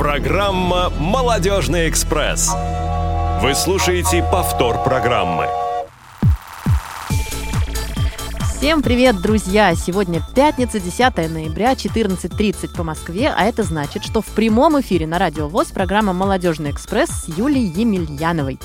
Программа «Молодежный экспресс». Вы слушаете повтор программы. Всем привет, друзья! Сегодня пятница, 10 ноября, 14.30 по Москве, а это значит, что в прямом эфире на Радио ВОЗ программа «Молодежный экспресс» с Юлией Емельяновой.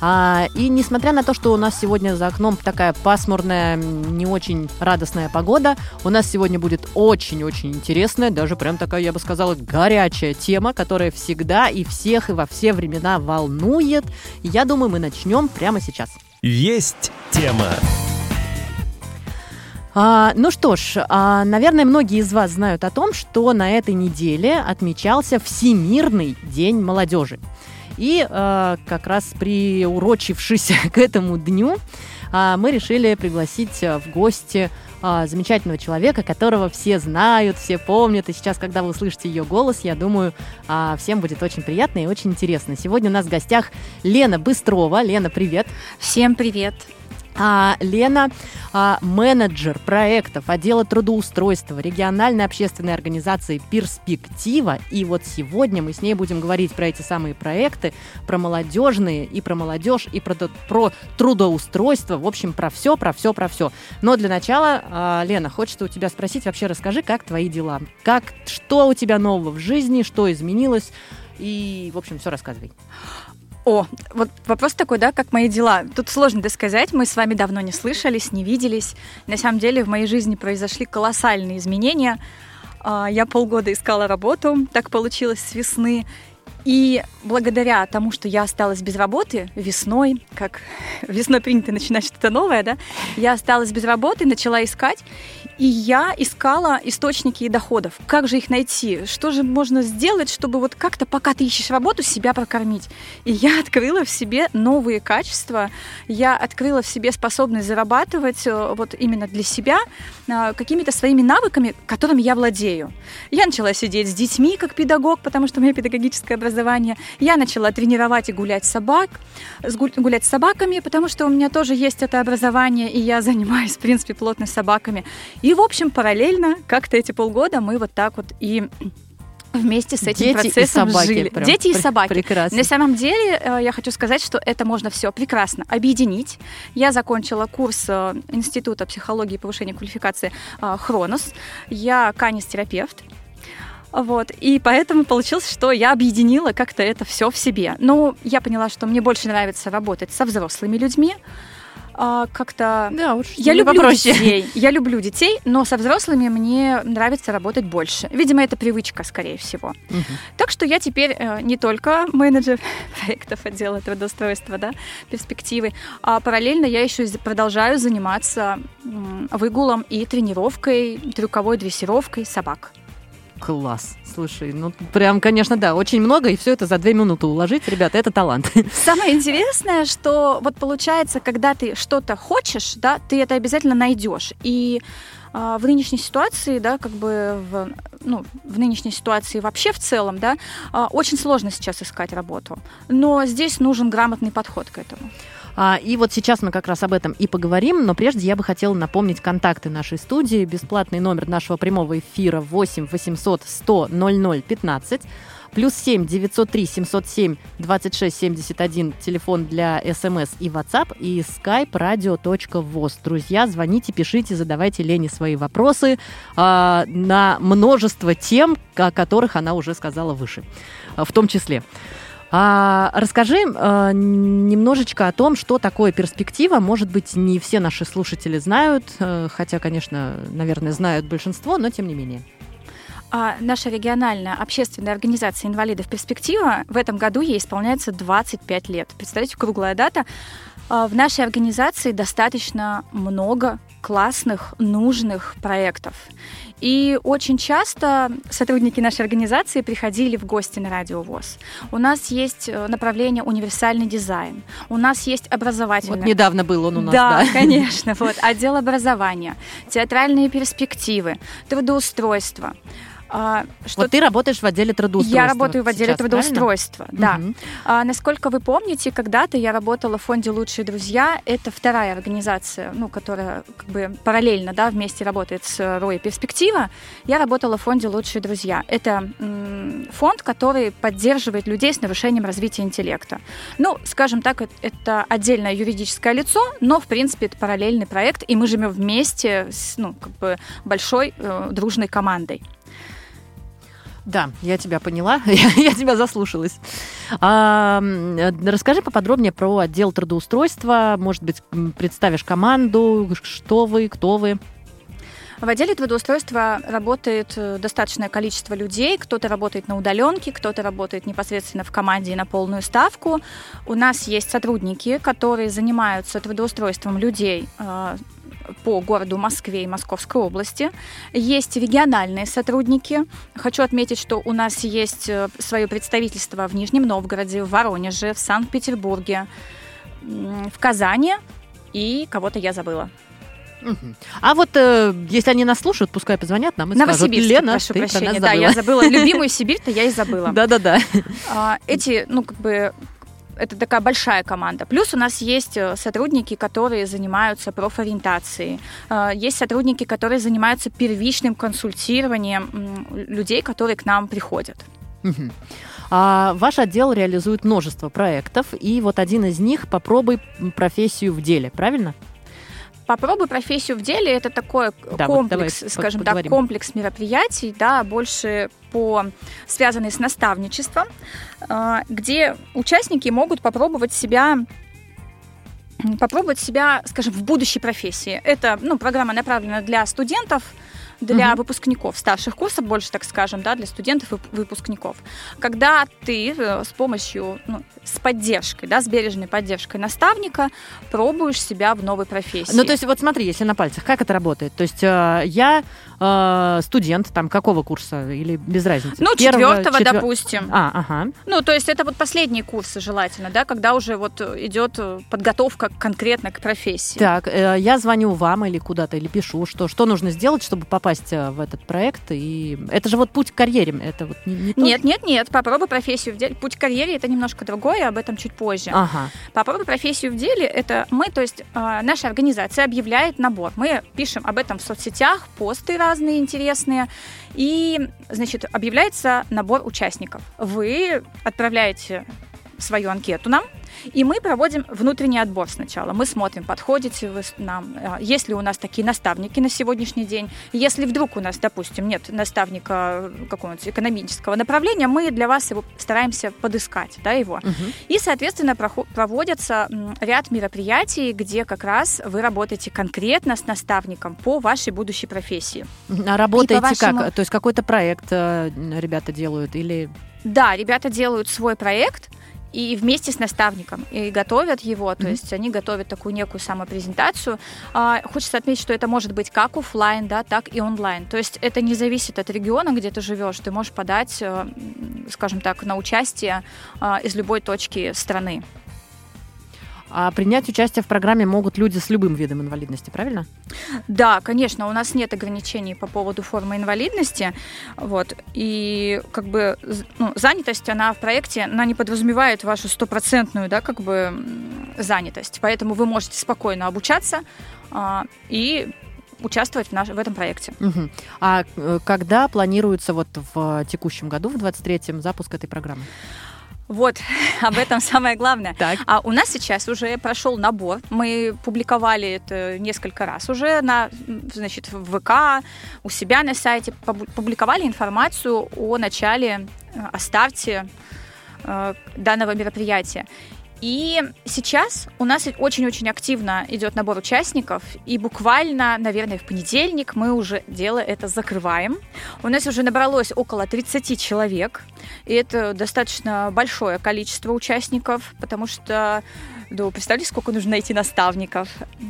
А, и несмотря на то, что у нас сегодня за окном такая пасмурная, не очень радостная погода, у нас сегодня будет очень-очень интересная, даже прям такая, я бы сказала, горячая тема, которая всегда и всех и во все времена волнует. Я думаю, мы начнем прямо сейчас. Есть тема. А, ну что ж, а, наверное, многие из вас знают о том, что на этой неделе отмечался Всемирный день молодежи. И э, как раз приурочившись к этому дню, э, мы решили пригласить в гости э, замечательного человека, которого все знают, все помнят. И сейчас, когда вы услышите ее голос, я думаю, э, всем будет очень приятно и очень интересно. Сегодня у нас в гостях Лена Быстрова. Лена, привет. Всем привет. А, Лена а, менеджер проектов отдела трудоустройства региональной общественной организации «Перспектива». И вот сегодня мы с ней будем говорить про эти самые проекты, про молодежные и про молодежь, и про, про трудоустройство. В общем, про все, про все, про все. Но для начала, а, Лена, хочется у тебя спросить, вообще расскажи, как твои дела? Как, что у тебя нового в жизни, что изменилось? И, в общем, все рассказывай. О, вот вопрос такой, да, как мои дела. Тут сложно это сказать, мы с вами давно не слышались, не виделись. На самом деле в моей жизни произошли колоссальные изменения. А, я полгода искала работу, так получилось с весны. И благодаря тому, что я осталась без работы весной, как весной принято начинать что-то новое, да, я осталась без работы, начала искать. И я искала источники доходов. Как же их найти? Что же можно сделать, чтобы вот как-то, пока ты ищешь работу, себя прокормить? И я открыла в себе новые качества. Я открыла в себе способность зарабатывать э, вот именно для себя э, какими-то своими навыками, которыми я владею. Я начала сидеть с детьми как педагог, потому что у меня педагогическое образование. Я начала тренировать и гулять собак, гулять с собаками, потому что у меня тоже есть это образование, и я занимаюсь, в принципе, плотно с собаками. И, в общем, параллельно как-то эти полгода мы вот так вот и вместе с этим Дети процессом и собаки, жили. прям Дети и собаки. прекрасно. На самом деле, э, я хочу сказать, что это можно все прекрасно объединить. Я закончила курс э, Института психологии и повышения квалификации э, Хронос. Я канистерапевт. Вот. И поэтому получилось, что я объединила как-то это все в себе. Но я поняла, что мне больше нравится работать со взрослыми людьми, а, как-то Да уж, я люблю попроще. детей. Я люблю детей, но со взрослыми мне нравится работать больше. Видимо, это привычка, скорее всего. Мгм. Так что я теперь э, не только менеджер проектов отдела трудоустройства, да, перспективы, а параллельно я еще продолжаю заниматься выгулом и тренировкой, трюковой дрессировкой собак. Класс. Слушай, ну прям, конечно, да, очень много, и все это за две минуты уложить, ребята, это талант. Самое интересное, что вот получается, когда ты что-то хочешь, да, ты это обязательно найдешь. И а, в нынешней ситуации, да, как бы в, ну, в нынешней ситуации вообще в целом, да, а, очень сложно сейчас искать работу. Но здесь нужен грамотный подход к этому. А, и вот сейчас мы как раз об этом и поговорим, но прежде я бы хотела напомнить контакты нашей студии. Бесплатный номер нашего прямого эфира 8 800 100 00 15. Плюс 7 903 707 26 71, телефон для смс и WhatsApp, и skype radio.voz. Друзья, звоните, пишите, задавайте Лене свои вопросы а, на множество тем, о которых она уже сказала выше, а, в том числе. А, расскажи а, немножечко о том, что такое перспектива. Может быть, не все наши слушатели знают, э, хотя, конечно, наверное, знают большинство, но тем не менее. А наша региональная общественная организация инвалидов «Перспектива» в этом году ей исполняется 25 лет. Представляете, круглая дата. А В нашей организации достаточно много классных, нужных проектов. И очень часто сотрудники нашей организации приходили в гости на Радио ВОЗ. У нас есть э, направление универсальный дизайн, у нас есть образовательное. Вот недавно был он у нас, да, да. конечно. Вот, отдел образования, театральные перспективы, трудоустройство. А, что Вот ты работаешь в отделе трудоустройства. я работаю в отделе сейчас, трудоустройства, правильно? да. Мгм. А, насколько вы помните, когда-то я работала в фонде «Лучшие друзья». Это вторая организация, ну, которая как бы параллельно, да, вместе работает с Роя Перспектива. Я работала в фонде «Лучшие друзья». Это м, фонд, который поддерживает людей с нарушением развития интеллекта. Ну, скажем так, это отдельное юридическое лицо, но, в принципе, это параллельный проект, и мы живем вместе с ну, как бы большой э, дружной командой. Да, я тебя поняла, я, тебя заслушалась. А, расскажи поподробнее про отдел трудоустройства. Может быть, представишь команду, что вы, кто вы? В отделе трудоустройства работает э, достаточное количество людей. Кто-то работает на удаленке, кто-то работает непосредственно в команде на полную ставку. У нас есть сотрудники, которые занимаются трудоустройством людей э, по городу Москве и Московской области. Есть региональные сотрудники. Хочу отметить, что у нас есть э, свое представительство в Нижнем Новгороде, в Воронеже, в Санкт-Петербурге, в Казани и кого-то я забыла. А вот э, если они нас слушают, пускай позвонят нам и скажут, Лена, прошу ты прощения. Про нас да, я забыла. Любимую Сибирь-то я и забыла. Да-да-да. А, эти, ну, как бы это такая большая команда. Плюс у нас есть э, сотрудники, которые занимаются профориентацией. Э, есть сотрудники, которые занимаются первичным консультированием людей, которые к нам приходят. А ваш отдел реализует множество проектов, и вот один из них «Попробуй профессию в деле», правильно? Попробуй профессию в деле это такой да, комплекс, вот скажем так, комплекс мероприятий, да, больше по связанный с наставничеством, а, где участники могут попробовать себя попробовать себя, скажем, в будущей профессии. Это ну, программа направлена для студентов, для угу. выпускников старших курсов, больше так скажем, да, для студентов и выпускников. Когда ты э, с помощью, ну, с поддержкой, да, с бережной поддержкой наставника пробуешь себя в новой профессии. Ну, то есть, вот смотри, если на пальцах, как это работает? То есть, э, я э, студент, там, какого курса или без разницы? Ну, четвертого, четвер... допустим. А, ага. Ну, то есть, это вот последние курсы желательно, да, когда уже вот идет подготовка конкретно к профессии. Так, э, я звоню вам или куда-то, или пишу, что, что нужно сделать, чтобы попасть попасть э, в этот проект. И это же вот путь к карьере. Это вот не, не нет, нет, нет. Попробуй профессию в деле. Путь к карьере это немножко другое, об этом чуть позже. Ага. Попробуй профессию в деле. Это мы, то есть э, наша организация объявляет набор. Мы пишем об этом в соцсетях, посты разные интересные. И, значит, объявляется набор участников. Вы отправляете свою анкету нам, и мы проводим внутренний отбор сначала. Мы смотрим, подходите вы нам, а, есть ли у нас такие наставники на сегодняшний день. Если вдруг у нас, допустим, нет наставника какого-нибудь экономического направления, мы для вас его стараемся подыскать, да, его. Угу. И, соответственно, проводятся ряд мероприятий, где как раз вы работаете конкретно с наставником по вашей будущей профессии. А работаете вашему... как? То есть какой-то проект э, ребята делают или... Да, ребята делают свой проект, и вместе с наставником и готовят его, то mm-hmm. есть они готовят такую некую самопрезентацию. А, хочется отметить, что это может быть как офлайн, да, так и онлайн. То есть это не зависит от региона, где ты живешь. Ты можешь подать, э, скажем так, на участие а, из любой точки страны. А принять участие в программе могут люди с любым видом инвалидности, правильно? Да, конечно, у нас нет ограничений по поводу формы инвалидности. Вот, и как бы ну, занятость, она в проекте, она не подразумевает вашу стопроцентную, да, как бы занятость. Поэтому вы можете спокойно обучаться а, и участвовать в, наш, в этом проекте. Угу. А э, когда планируется вот в текущем году, в 23-м, запуск этой программы? Вот, об этом самое главное. Так. А у нас сейчас уже прошел набор. Мы публиковали это несколько раз уже на, значит, в ВК, у себя на сайте. Публиковали информацию о начале, э, о старте э, данного мероприятия. И сейчас у нас очень-очень активно идет набор участников, и буквально, наверное, в понедельник мы уже дело это закрываем. У нас уже набралось около 30 человек, и это достаточно большое количество участников, потому что да, представьте, сколько нужно найти наставников.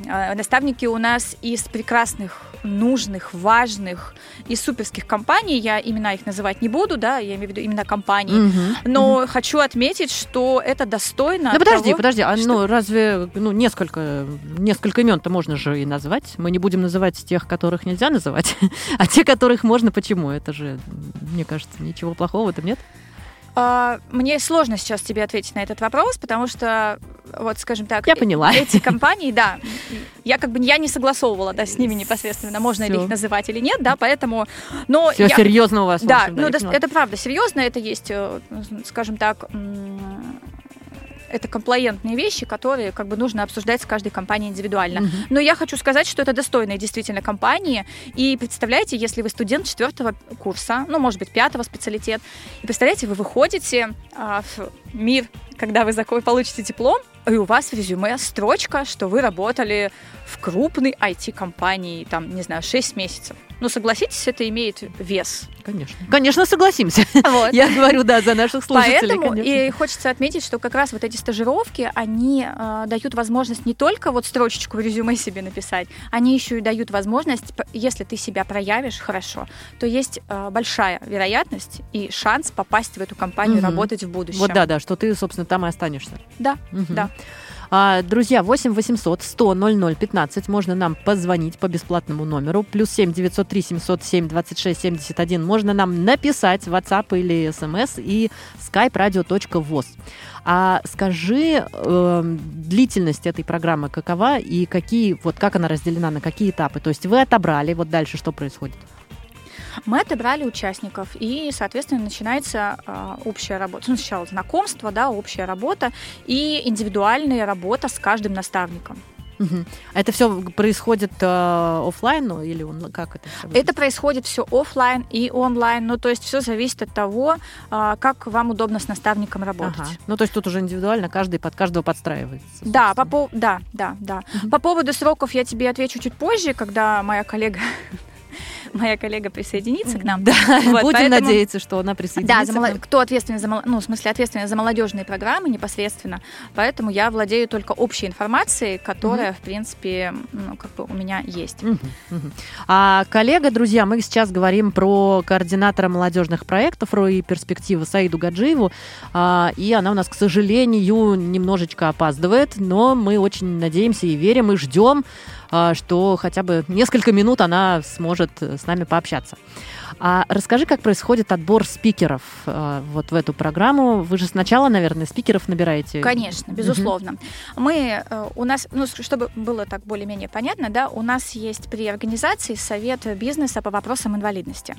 А, наставники у нас из прекрасных, нужных, важных и суперских компаний. Я имена их называть не буду, да, я имею в виду именно компании. Угу, но угу. хочу отметить, что это достойно. Да подожди, того, подожди, а что... ну разве ну несколько несколько имен-то можно же и назвать? Мы не будем называть тех, которых нельзя называть, а те, которых можно. Почему? Это же, мне кажется, ничего плохого в этом нет. А, Мне сложно сейчас тебе ответить на этот вопрос, потому что, вот, скажем так, Я поняла. эти компании, да, я как бы я не согласовывала, да, с ними непосредственно, можно ли Всё. их называть или нет, да, поэтому, но Все серьезно у вас. да, общем, ну я да, это правда серьезно, это есть, э, скажем так, это комплаентные вещи, которые как бы нужно обсуждать с каждой компанией индивидуально. Мгм. Но я хочу сказать, что это достойные действительно компании. И представляете, если вы студент четвертого курса, ну, может быть, пятого специалитет, и представляете, вы выходите а, в мир, когда вы получите диплом, и у вас в резюме строчка, что вы работали в крупной IT-компании, там, не знаю, 6 месяцев. Ну, согласитесь, это имеет вес. Конечно. Конечно, согласимся. Вот. Я говорю, да, за наших слушателей, Поэтому конечно. и хочется отметить, что как раз вот эти стажировки, они э, дают возможность не только вот строчечку в резюме себе написать, они еще и дают возможность, если ты себя проявишь хорошо, то есть э, большая вероятность и шанс попасть в эту компанию, Мгм. работать в будущем. Вот да, да, что ты, собственно, там и останешься. Да, Мгм. да. А, друзья, 8 800 100 00 15. Можно нам позвонить по бесплатному номеру. Плюс 7 903 707 26 71. Можно нам написать в WhatsApp или SMS и skype-radio.voz. А скажи, эм, длительность этой программы какова и какие, вот как она разделена на какие этапы? То есть вы отобрали, вот дальше что происходит? Мы отобрали участников, и, соответственно, начинается э, общая работа. Ну, сначала знакомство, да, общая работа и индивидуальная работа с каждым наставником. А это все происходит э, оффлайн ну, или он, как это? всё Это происходит все офлайн и онлайн, ну то есть все зависит от того, а, как вам удобно с наставником работать. Ага. Ну, то есть тут уже индивидуально каждый под каждого подстраивается. Да, по собственно. пов- да, да, да. Мгм. По поводу сроков я тебе отвечу чуть позже, когда моя коллега, моя коллега присоединится к нам. Да, Вот, будем поэтому- надеяться, что она Да, присоединится. за к мало- нам. кто ответственный за, ну, в смысле, ответственный за молодежные программы непосредственно, поэтому я владею только общей информацией, которая, в принципе, ну, как бы у меня есть. Мгм, мгм. А коллега, друзья, мы сейчас говорим про координатора молодежных проектов РО и перспективы Саиду Гаджиеву. А, и она у нас, к сожалению, немножечко опаздывает, но мы очень надеемся и верим, и ждем, что хотя бы несколько минут она сможет э, с нами пообщаться. А расскажи, как происходит отбор спикеров а, вот в эту программу. Вы же сначала, наверное, спикеров набираете. Конечно, безусловно. Мы, э, у нас, ну, чтобы было так более-менее понятно, да, у нас есть при организации совет бизнеса по вопросам инвалидности.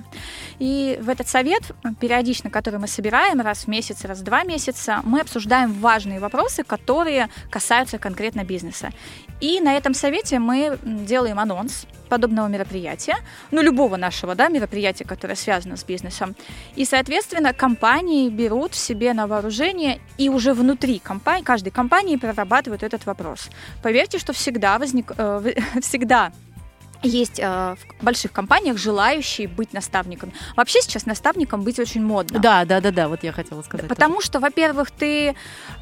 И в этот совет, э, периодично, который мы собираем раз в месяц, раз в два месяца, мы обсуждаем важные вопросы, которые касаются конкретно бизнеса. И на этом совете мы делаем анонс подобного мероприятия, ну, любого нашего, да, мероприятия, которое связано с бизнесом. И, соответственно, компании берут себе на вооружение и уже внутри компании, каждой компании прорабатывают этот вопрос. Поверьте, что всегда возник, э, всегда есть э, в больших компаниях желающие быть наставником. Вообще сейчас наставником быть очень модно. Да, да, да, да, вот я хотела сказать. Потому что, во-первых, ты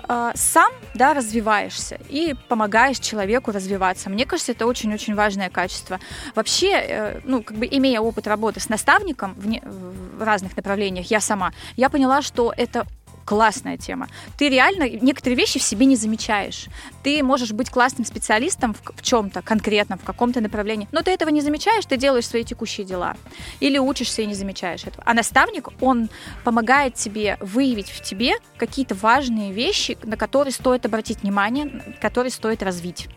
э, сам да, развиваешься и помогаешь человеку развиваться. Мне кажется, это очень-очень важное качество. Вообще, э, ну, как бы имея опыт работы с наставником в, не- в разных направлениях, я сама, я поняла, что это классная тема. Ты реально некоторые вещи в себе не замечаешь. Ты можешь быть классным специалистом в, чем-то конкретном, в каком-то направлении, но ты этого не замечаешь, ты делаешь свои текущие дела. Или учишься и не замечаешь этого. А наставник, он помогает тебе выявить в тебе какие-то важные вещи, на которые стоит обратить внимание, которые стоит развить.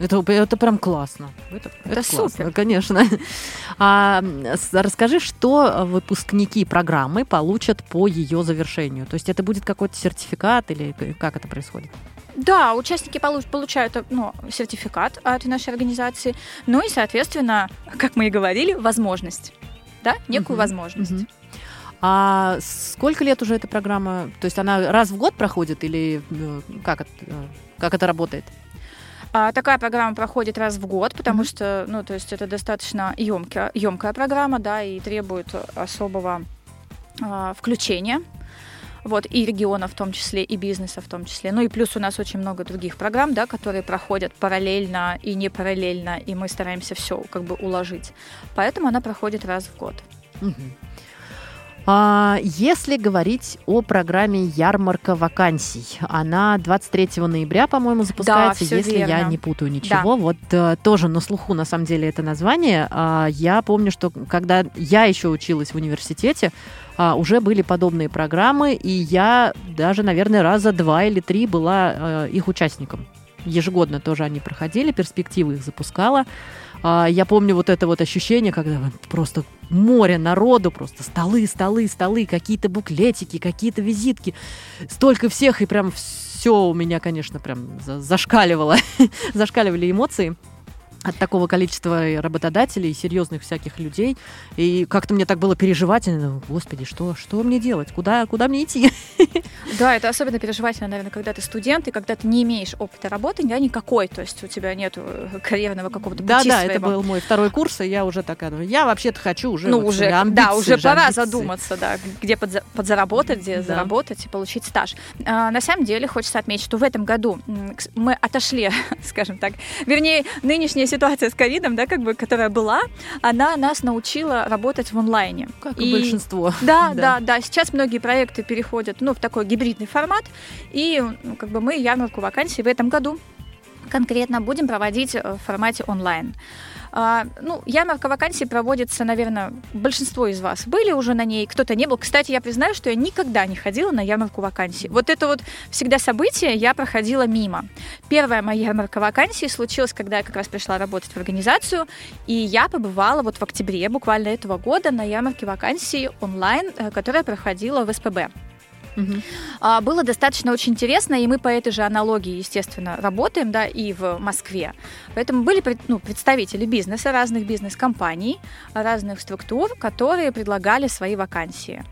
Это, это прям классно. Это, Это классно, супер. конечно. А, расскажи, что выпускники программы получат по ее завершению? То есть это будет какой-то сертификат или как это происходит? Да, участники полу- получают ну, сертификат от нашей организации, ну и, соответственно, как мы и говорили, возможность. Да, некую Мгм, возможность. мгм. А сколько лет уже эта программа? То есть она раз в год проходит или э, как это, э, как это работает? А, такая программа проходит раз в год, потому Мгм. что, ну, то есть это достаточно емкая, емкая программа, да, и требует особого а, включения. Вот, и региона в том числе, и бизнеса в том числе. Ну и плюс у нас очень много других программ, да, которые проходят параллельно и не параллельно, и мы стараемся все как бы уложить. Поэтому она проходит раз в год. Мгм. А, если говорить о программе «Ярмарка вакансий», она 23 ноября, по-моему, запускается, всё если я верно. не путаю ничего. Вот э, тоже на слуху, на самом деле, это название. А, я помню, что когда я еще училась в университете, а, уже были подобные программы, и я даже, наверное, раза два или три была э, их участником. Ежегодно тоже они проходили, перспективы их запускала. А, Я помню вот это вот ощущение, когда просто море народу, просто столы, столы, столы, какие-то буклетики, какие-то визитки. Столько всех, и прям все у меня, конечно, прям за- зашкаливало. Зашкаливали эмоции от такого количества работодателей, серьезных всяких людей. И как-то мне так было переживательно. Господи, что, что мне делать? Куда, куда мне идти? Да, это особенно переживательно, наверное, когда ты студент и когда ты не имеешь опыта работы, да, никакой, то есть у тебя нет карьерного какого-то пути Да, да, это своего. был мой второй курс, и я уже такая, я вообще-то хочу уже... ну, вот уже, амбиции да, уже же, пора амбиции. задуматься, да, где подза- подзаработать, где Да. заработать и получить стаж. А, на самом деле, хочется отметить, что в этом году мы отошли, скажем так, вернее, нынешняя ситуация с ковидом, да, как бы, которая была, она нас научила работать в онлайне. Как и, большинство. Да, да, да, Сейчас многие проекты переходят, ну, в такой гибридный формат, и ну, как бы мы ярмарку вакансий в этом году конкретно будем проводить э, в формате онлайн. А, ну, ярмарка вакансий проводится, наверное, большинство из вас были уже на ней, кто-то не был. Кстати, я признаю, что я никогда не ходила на ярмарку вакансий. Вот это вот всегда событие я проходила мимо. Первая моя ярмарка вакансий случилась, когда я как раз пришла работать в организацию, и я побывала вот в октябре буквально этого года на ярмарке вакансий онлайн, э, которая проходила в СПБ. А, Было достаточно очень интересно, и мы по этой же аналогии, естественно, работаем, да, и в Москве. Поэтому были ну, представители бизнеса, разных бизнес-компаний, разных структур, которые предлагали свои вакансии.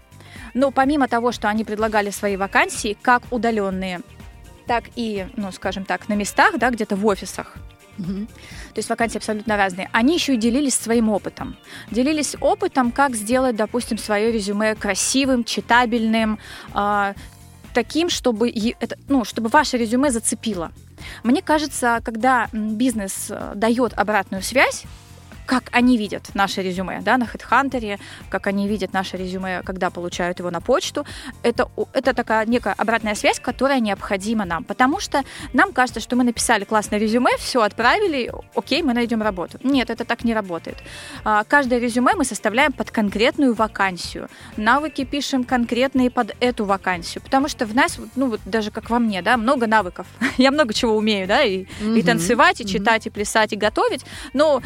Но помимо того, что они предлагали свои вакансии, как удаленные, так и, ну, скажем так, на местах, да, где-то в офисах, Мгм. то есть вакансии абсолютно разные, они еще и делились своим опытом. Делились опытом, как сделать, допустим, свое резюме красивым, читабельным, а, таким, чтобы, это, ну, чтобы ваше резюме зацепило. Мне кажется, когда бизнес э, дает обратную связь, как они видят наше резюме, да, на HeadHunter, как они видят наше резюме, когда получают его на почту, это, это такая некая обратная связь, которая необходима нам, потому что нам кажется, что мы написали классное резюме, все отправили, окей, мы найдем работу. Нет, это так не работает. А, Каждое резюме мы составляем под конкретную вакансию. Навыки пишем конкретные под эту вакансию, потому что в нас, ну вот даже как во мне, да, много навыков. Я много чего умею, да, и, и Мгм. танцевать, и читать, и плясать, и готовить, но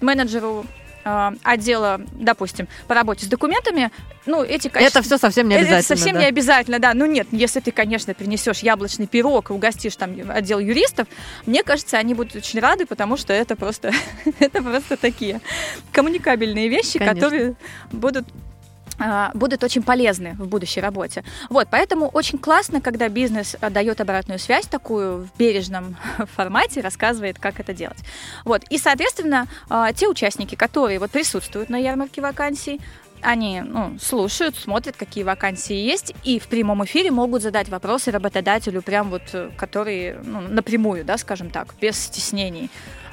менеджеру э, отдела, допустим, по работе с документами, ну, эти качества... Это все совсем не Это обязательно. совсем да. не обязательно, да. Ну нет, если ты, конечно, принесешь яблочный пирог и угостишь там отдел юристов, мне кажется, они будут очень рады, потому что это просто, это просто такие коммуникабельные вещи, Конечно. которые будут будут очень полезны в будущей работе. Вот, поэтому очень классно, когда бизнес а, дает обратную связь такую в бережном формате, рассказывает, как это делать. Вот, и, соответственно, а, те участники, которые вот присутствуют на ярмарке вакансий, они ну, слушают, смотрят, какие вакансии есть, и в прямом эфире могут задать вопросы работодателю, прям вот, э, которые ну, напрямую, да, скажем так, без стеснений.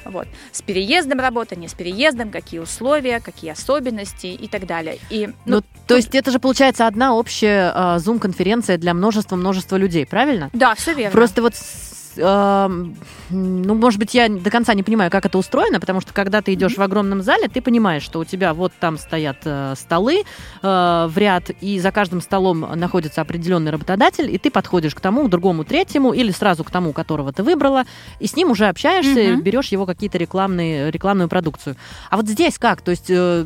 Вот. С переездом работа, не с переездом, какие условия, какие особенности и так далее. И, Ну, то есть это же получается одна общая а, Zoom-конференция для множества-множества людей, правильно? да, все верно. Просто вот, эм, ну, может быть, я до конца не понимаю, как это устроено, потому что когда ты идешь в огромном зале, ты понимаешь, что у тебя вот там стоят э, столы э, в ряд, и за каждым столом находится определенный работодатель, и ты подходишь к тому, к другому, третьему, или сразу к тому, которого ты выбрала, и с ним уже общаешься, Мгм. берешь его какие-то рекламные, рекламную продукцию. А вот здесь как? То есть, э,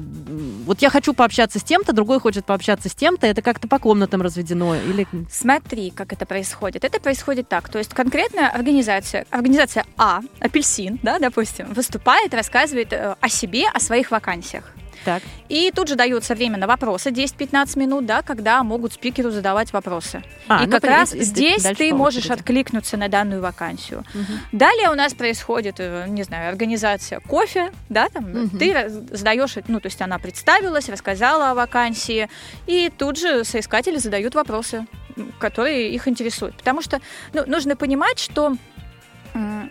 вот я хочу пообщаться с тем-то, другой хочет пообщаться с тем-то, это как-то по комнатам разведено, или... Смотри, как это происходит. Это происходит так. То есть конкретная организация, организация А, апельсин, да, допустим, выступает, рассказывает э, о себе, о своих вакансиях. Так. И тут же даются время на вопросы, 10-15 минут, да, когда могут спикеру задавать вопросы. А, и ну, как раз здесь ты можешь очереди. откликнуться на данную вакансию. Мгм. Далее у нас происходит, э, не знаю, организация кофе, да, там Мгм. ты задаешь, ну, то есть она представилась, рассказала о вакансии, и тут же соискатели задают вопросы, которые их интересуют. Потому что ну, нужно понимать, что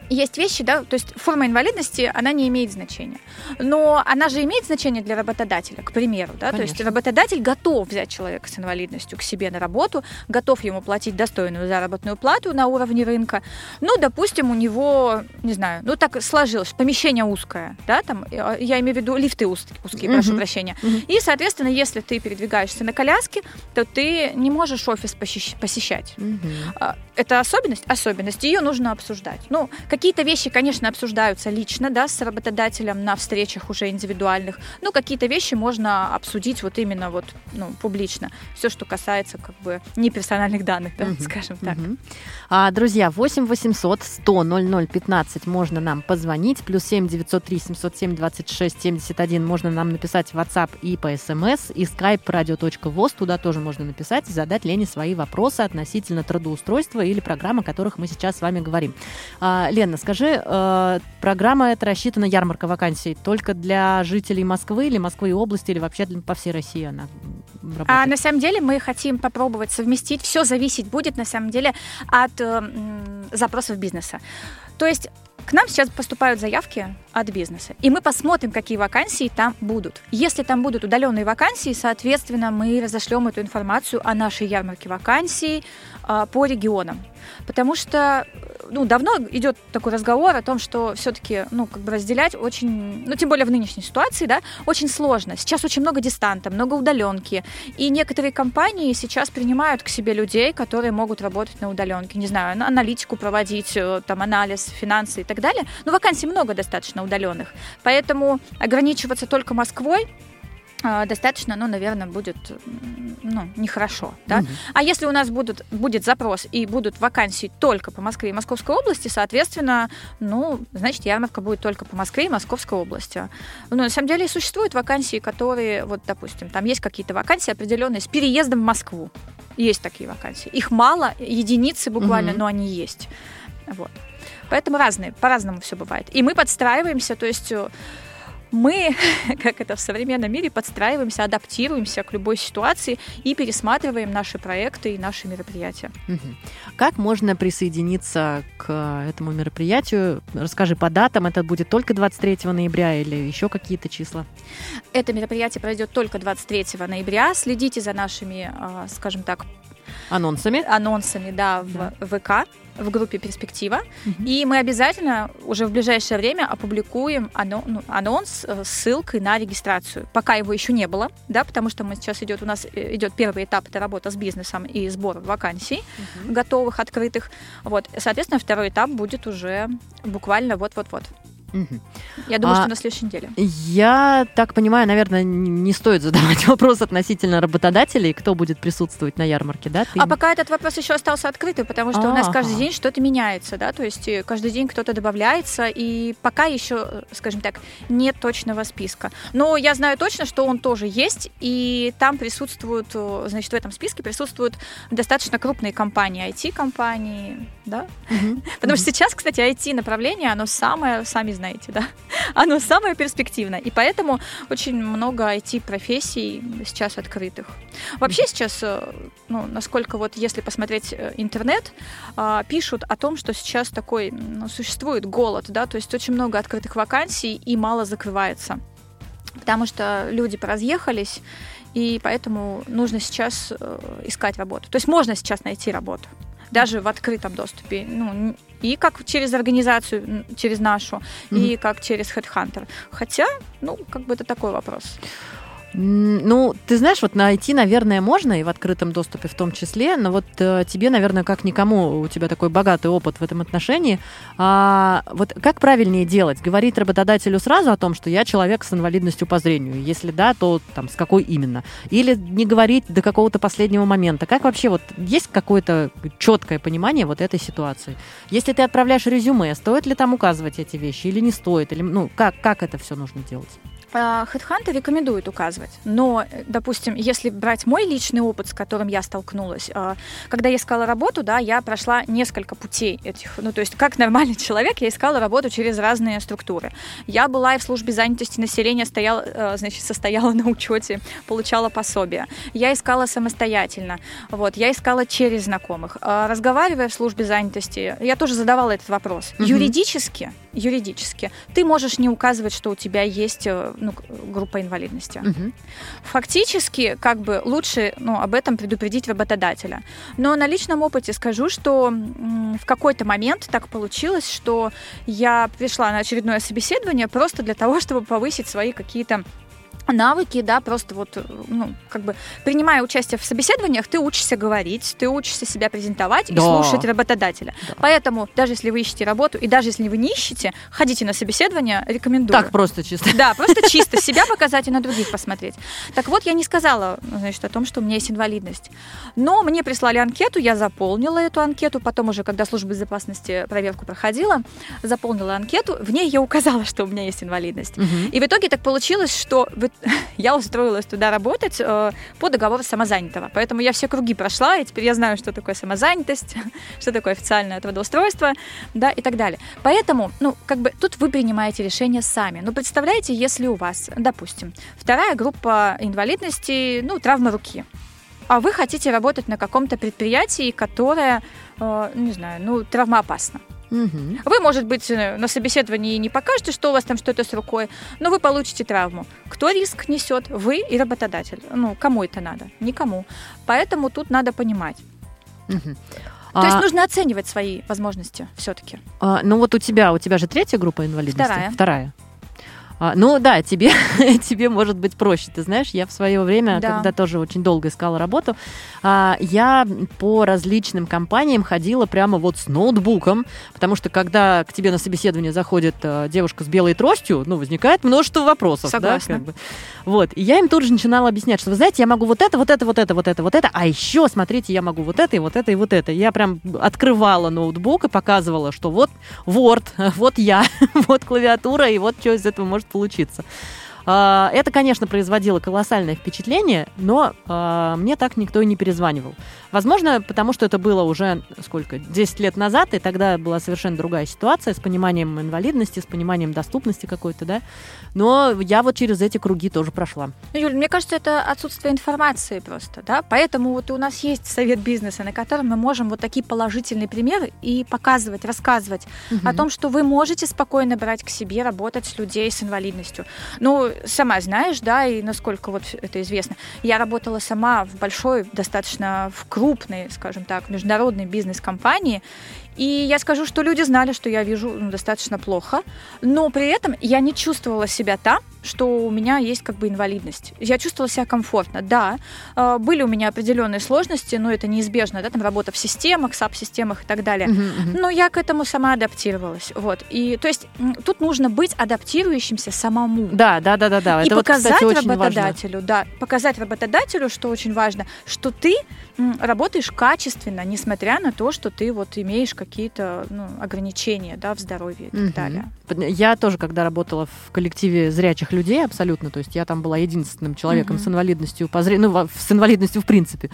есть вещи, да, то есть форма инвалидности, она не имеет значения. Но она же имеет значение для работодателя, к примеру, да, Конечно. то есть работодатель готов взять человека с инвалидностью к себе на работу, готов ему платить достойную заработную плату на уровне рынка. Ну, допустим, у него, не знаю, ну так сложилось, помещение узкое, да, там, э, я имею в виду лифты узкие, узкие прошу прощения. И, соответственно, если ты передвигаешься на коляске, то ты не можешь офис посещать. Это особенность? Особенность. Ее нужно обсуждать. Ну, какие-то вещи, конечно, обсуждаются лично, да, с работодателем на встречах уже индивидуальных. Ну, какие-то вещи можно обсудить вот именно вот, ну, публично. Все, что касается как бы неперсональных данных, да, угу. скажем так. Угу. А, друзья, 8 800 100 00 15 можно нам позвонить, плюс 7 903 707 26 71 можно нам написать в WhatsApp и по SMS, и skype radio.voz, туда тоже можно написать и задать Лене свои вопросы относительно трудоустройства или программ, о которых мы сейчас с вами говорим. А, Лена, скажи, э, программа эта рассчитана, ярмарка вакансий, только для жителей Москвы или Москвы и области, или вообще по всей России она работает? А, на самом деле мы хотим попробовать совместить. Все зависеть будет, на самом деле, от э, запросов бизнеса. То есть к нам сейчас поступают заявки от бизнеса, и мы посмотрим, какие вакансии там будут. Если там будут удаленные вакансии, соответственно, мы разошлем эту информацию о нашей ярмарке вакансий по регионам. Потому что ну, давно идет такой разговор о том, что все-таки, ну, как бы разделять очень, ну, тем более в нынешней ситуации, да, очень сложно. Сейчас очень много дистанта, много удаленки. И некоторые компании сейчас принимают к себе людей, которые могут работать на удаленке. Не знаю, аналитику проводить, э, там, анализ, финансы и так далее. Но вакансий много достаточно удаленных. Поэтому ограничиваться только Москвой а, достаточно, ну, наверное, будет ну, нехорошо. Да? Угу. А если у нас будут, будет запрос и будут вакансии только по Москве и Московской области, соответственно, ну, значит, ярмарка будет только по Москве и Московской области. Ну, на самом деле существуют вакансии, которые, вот, допустим, там есть какие-то вакансии определенные с переездом в Москву. Есть такие вакансии. Их мало, единицы буквально, угу. но они есть. Вот. Поэтому разные, по-разному все бывает. И мы подстраиваемся, то есть мы, как это в современном мире, подстраиваемся, адаптируемся к любой ситуации и пересматриваем наши проекты и наши мероприятия. Как можно присоединиться к этому мероприятию? Расскажи по датам. Это будет только 23 ноября или еще какие-то числа? Это мероприятие пройдет только 23 ноября. Следите за нашими, а, скажем так, анонсами. Анонсами, да, в да. ВК в группе «Перспектива». Угу. И мы обязательно уже в ближайшее время опубликуем анонс, ну, анонс с ссылкой на регистрацию. Пока его еще не было, да, потому что мы сейчас идет, у нас э, идет первый этап, это работа с бизнесом и сбор вакансий угу. готовых, открытых. Вот, соответственно, второй этап будет уже буквально вот-вот-вот. Угу. Я думаю, а, что на следующей неделе. Я так понимаю, наверное, не стоит задавать вопрос относительно работодателей, кто будет присутствовать на ярмарке, да? Ты... А пока этот вопрос еще остался открытым, потому что А-а-а. у нас каждый день что-то меняется, да, то есть э, каждый день кто-то добавляется, и пока еще, э, скажем так, нет точного списка. Но я знаю точно, что он тоже есть, и там присутствуют, э, значит, в этом списке присутствуют достаточно крупные компании, IT-компании, да? Угу. Потому что сейчас, кстати, IT-направление, оно самое, сами знаете, да, оно самое перспективное. И поэтому очень много IT-профессий сейчас открытых. Вообще сейчас, э, ну, насколько вот, если посмотреть э, интернет, а, пишут о том, что сейчас такой, ну, существует голод, да, то есть очень много открытых вакансий и мало закрывается. Потому что люди поразъехались, и поэтому нужно сейчас э, искать работу. То есть можно сейчас найти работу даже в открытом доступе. Ну, и как через организацию, через нашу, mm-hmm. и как через HeadHunter. Хотя, ну, как бы это такой вопрос. Ну, ты знаешь, вот найти, наверное, можно и в открытом доступе в том числе, но вот э, тебе, наверное, как никому, у тебя такой богатый опыт в этом отношении. А, вот как правильнее делать? Говорить работодателю сразу о том, что я человек с инвалидностью по зрению? Если да, то там с какой именно? Или не говорить до какого-то последнего момента? Как вообще вот есть какое-то четкое понимание вот этой ситуации? Если ты отправляешь резюме, стоит ли там указывать эти вещи или не стоит? Или, ну, как, как это все нужно делать? HeadHunter рекомендует указывать. Но, допустим, если брать мой личный опыт, с которым я столкнулась, а, когда я искала работу, да, я прошла несколько путей этих. Ну, то есть, как нормальный человек, я искала работу через разные структуры. Я была и в службе занятости населения, стояла, э, значит, состояла на учете, получала пособие. Я искала самостоятельно. Вот, я искала через знакомых. А, разговаривая в службе занятости, я тоже задавала этот вопрос. Угу. Юридически, юридически, ты можешь не указывать, что у тебя есть э, ну, группа инвалидности. Угу. Фактически, как бы лучше ну, об этом предупредить работодателя. Но на личном опыте скажу, что в какой-то момент так получилось, что я пришла на очередное собеседование просто для того, чтобы повысить свои какие-то навыки, да, просто вот, ну, как бы, принимая участие в собеседованиях, ты учишься говорить, ты учишься себя презентовать да. и слушать работодателя. Да. Поэтому, даже если вы ищете работу, и даже если вы не ищете, ходите на собеседование, рекомендую. Так, просто чисто. Да, просто чисто себя показать и на других посмотреть. Так вот, я не сказала, значит, о том, что у меня есть инвалидность. Но мне прислали анкету, я заполнила эту анкету, потом уже, когда служба безопасности проверку проходила, заполнила анкету, в ней я указала, что у меня есть инвалидность. Угу. И в итоге так получилось, что я устроилась туда работать э, по договору самозанятого. Поэтому я все круги прошла, и теперь я знаю, что такое самозанятость, что такое официальное трудоустройство, да, и так далее. Поэтому, ну, как бы тут вы принимаете решение сами. Ну, представляете, если у вас, допустим, вторая группа инвалидности, ну, травма руки, а вы хотите работать на каком-то предприятии, которое, э, не знаю, ну, травмоопасно. Угу. Вы, может быть, э, на собеседовании не покажете, что у вас там что-то с рукой, но вы получите травму. Кто риск несет? Вы и работодатель. Ну, кому это надо? Никому. Поэтому тут надо понимать. Угу. То а... есть нужно оценивать свои возможности все-таки. А, ну вот у тебя, у тебя же третья группа инвалидности? Вторая. Вторая. А, ну да, тебе, тебе может быть проще. Ты знаешь, я в свое время, да. когда тоже очень долго искала работу, а, я по различным компаниям ходила прямо вот с ноутбуком, потому что когда к тебе на собеседование заходит а, девушка с белой тростью, ну, возникает множество вопросов. Согласна. Да, как бы. Вот. И я им тут же начинала объяснять, что, вы знаете, я могу вот это, вот это, вот это, вот это, вот это, а еще, смотрите, я могу вот это, и вот это, и вот это. Я прям открывала ноутбук и показывала, что вот Word, вот я, вот клавиатура, и вот что из этого может получиться. А, это, конечно, производило колоссальное впечатление, но э, мне так никто и не перезванивал. Возможно, потому что это было уже сколько, 10 лет назад, и тогда была совершенно другая ситуация с пониманием инвалидности, с пониманием доступности какой-то, да. Но я вот через эти круги тоже прошла. Ну, Юль, мне кажется, это отсутствие информации просто, да. Поэтому вот у нас есть совет бизнеса, на котором мы можем вот такие положительные примеры и показывать, рассказывать угу. о том, что вы можете спокойно брать к себе, работать с людей с инвалидностью. Ну, сама знаешь, да, и насколько вот это известно. Я работала сама в большой, достаточно в крупной, скажем так, международной бизнес-компании, и я скажу, что люди знали, что я вижу ну, достаточно плохо, но при этом я не чувствовала себя там, что у меня есть как бы инвалидность. Я чувствовала себя комфортно. Да, э, были у меня определенные сложности, но это неизбежно, да, там работа в системах, саб-системах и так далее. Uh-huh, uh-huh. Но я к этому сама адаптировалась. Вот. И то есть тут нужно быть адаптирующимся самому. Да, да, да, да, да. И это показать вот, кстати, работодателю, важно. да, показать работодателю, что очень важно, что ты работаешь качественно, несмотря на то, что ты вот имеешь какие-то ну, ограничения, да, в здоровье и так uh-huh. далее. Я тоже, когда работала в коллективе зрячих людей абсолютно. То есть я там была единственным человеком mm-hmm. с инвалидностью по зрению, ну, с инвалидностью в принципе.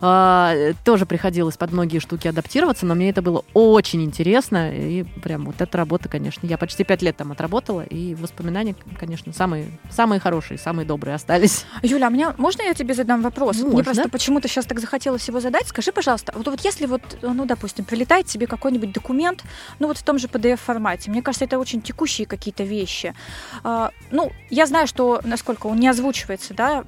А, тоже приходилось под многие штуки адаптироваться, но мне это было очень интересно. И прям вот эта работа, конечно, я почти пять лет там отработала, и воспоминания, конечно, самые, самые хорошие, самые добрые остались. Юля, а меня, можно я тебе задам вопрос? Можно. Мне просто почему-то сейчас так захотелось его задать. Скажи, пожалуйста, вот, вот если вот, ну, допустим, прилетает тебе какой-нибудь документ, ну, вот в том же PDF-формате, мне кажется, это очень текущие какие-то вещи. А, ну, я знаю, что, насколько он не озвучивается, да,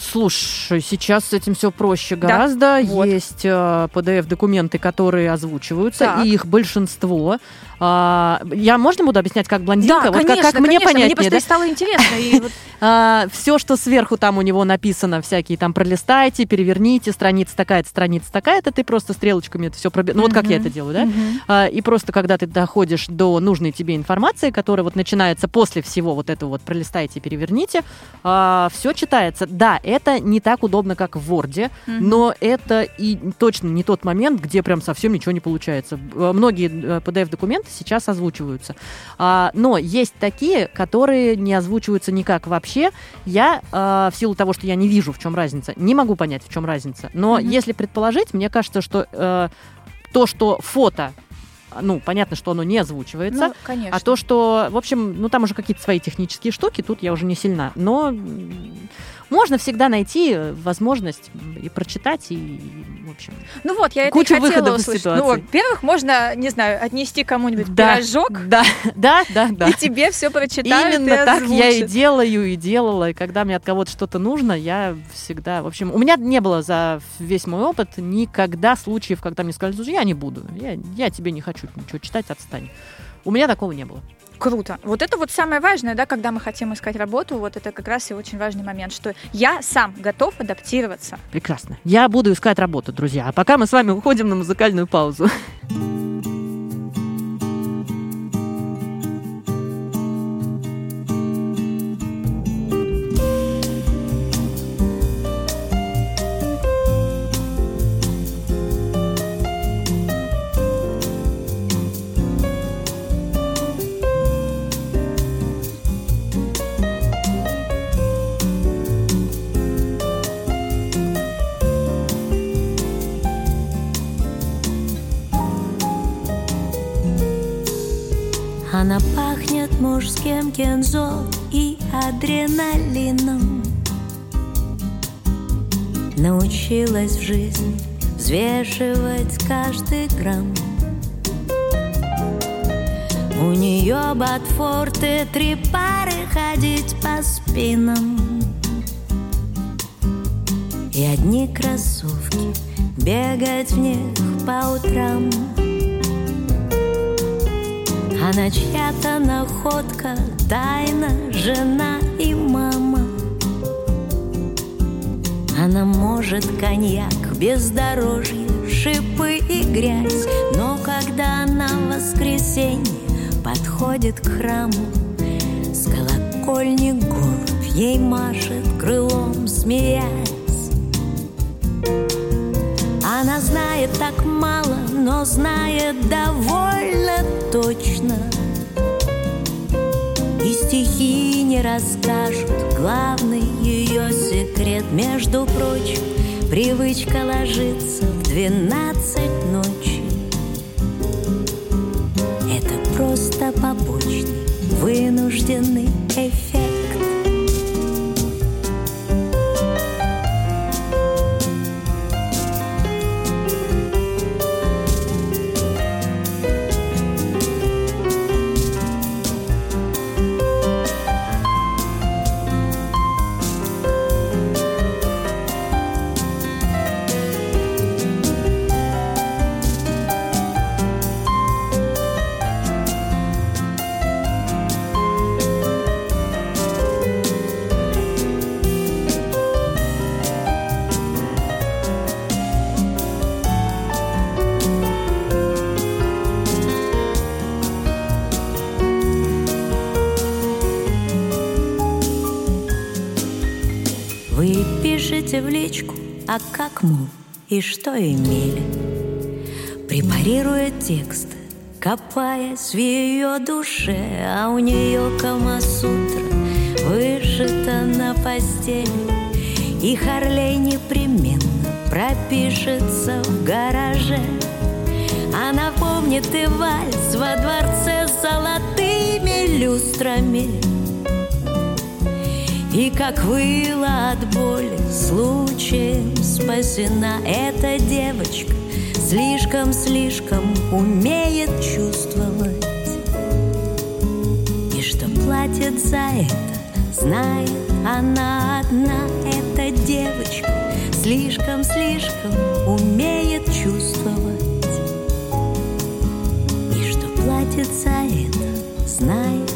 Слушай, сейчас с этим все проще гораздо. Да, вот. Есть э, PDF-документы, которые озвучиваются, так. и их большинство. А, я можно буду объяснять, как блондинка? Да, вот конечно, как, как мне понятнее, мне просто да? стало интересно. А, все, что сверху там у него написано, всякие там пролистайте, переверните, страница такая-то, страница такая-то, ты просто стрелочками это все пробил. Ну вот как я это делаю, да? А, и просто когда ты доходишь до нужной тебе информации, которая вот начинается после всего вот этого вот пролистайте, переверните, все читается. Да, это не так удобно, как в Word, но это и точно не тот момент, где прям совсем ничего не получается. Э, Многие э, PDF-документы сейчас озвучиваются. А, но есть такие, которые не озвучиваются никак вообще. Я, э, в силу того, что я не вижу, в чем разница, не могу понять, в чем разница. Но Мгм. если предположить, мне кажется, что э, то, что фото, ну, понятно, что оно не озвучивается, Ну, конечно. а то, что, в общем, ну там уже какие-то свои технические штуки, тут я уже не сильна. Но можно всегда найти э, возможность и прочитать, и, в общем... Ну вот, я это Кучу и хотела услышать. Ну, во-первых, можно, не знаю, отнести кому-нибудь Да, пирожок, Да, да, да, да. и тебе все прочитают Именно и так я и делаю, и делала. И когда мне от кого-то что-то нужно, я всегда... В общем, у меня не было за весь мой опыт никогда случаев, когда мне сказали, слушай, я не буду. Я, я тебе не хочу ничего читать, отстань. У меня такого не было. Круто. Вот это вот самое важное, да, когда мы хотим искать работу, вот это как раз и очень важный момент, что я сам готов адаптироваться. Прекрасно. Я буду искать работу, друзья. А пока мы с вами уходим на музыкальную паузу. Мужским кензо и адреналином. Научилась в жизни взвешивать каждый грамм. У нее ботфорты, три пары ходить по спинам. И одни кроссовки, бегать в них по утрам она чья-то находка, тайна, жена и мама. Она может коньяк, бездорожье, шипы и грязь, но когда она в воскресенье подходит к храму, с колокольни голубь ей машет крылом, смеясь. Она знает так мало, но знает довольно точно. И стихи не расскажут главный ее секрет. Между прочим, привычка ложиться в двенадцать ночи. Это просто побочный, вынужденный эффект. Как мы и что имели. Препарируя текст, копаясь в ее душе А у нее Камасутра вышита на постели И Харлей непременно пропишется в гараже. Она помнит и вальс во дворце с золотыми люстрами и как выла от боли случаем спасена эта девочка. Слишком-слишком умеет чувствовать. И что платит за это, знает она одна Эта девочка. Слишком-слишком умеет чувствовать. И что платит за это, знает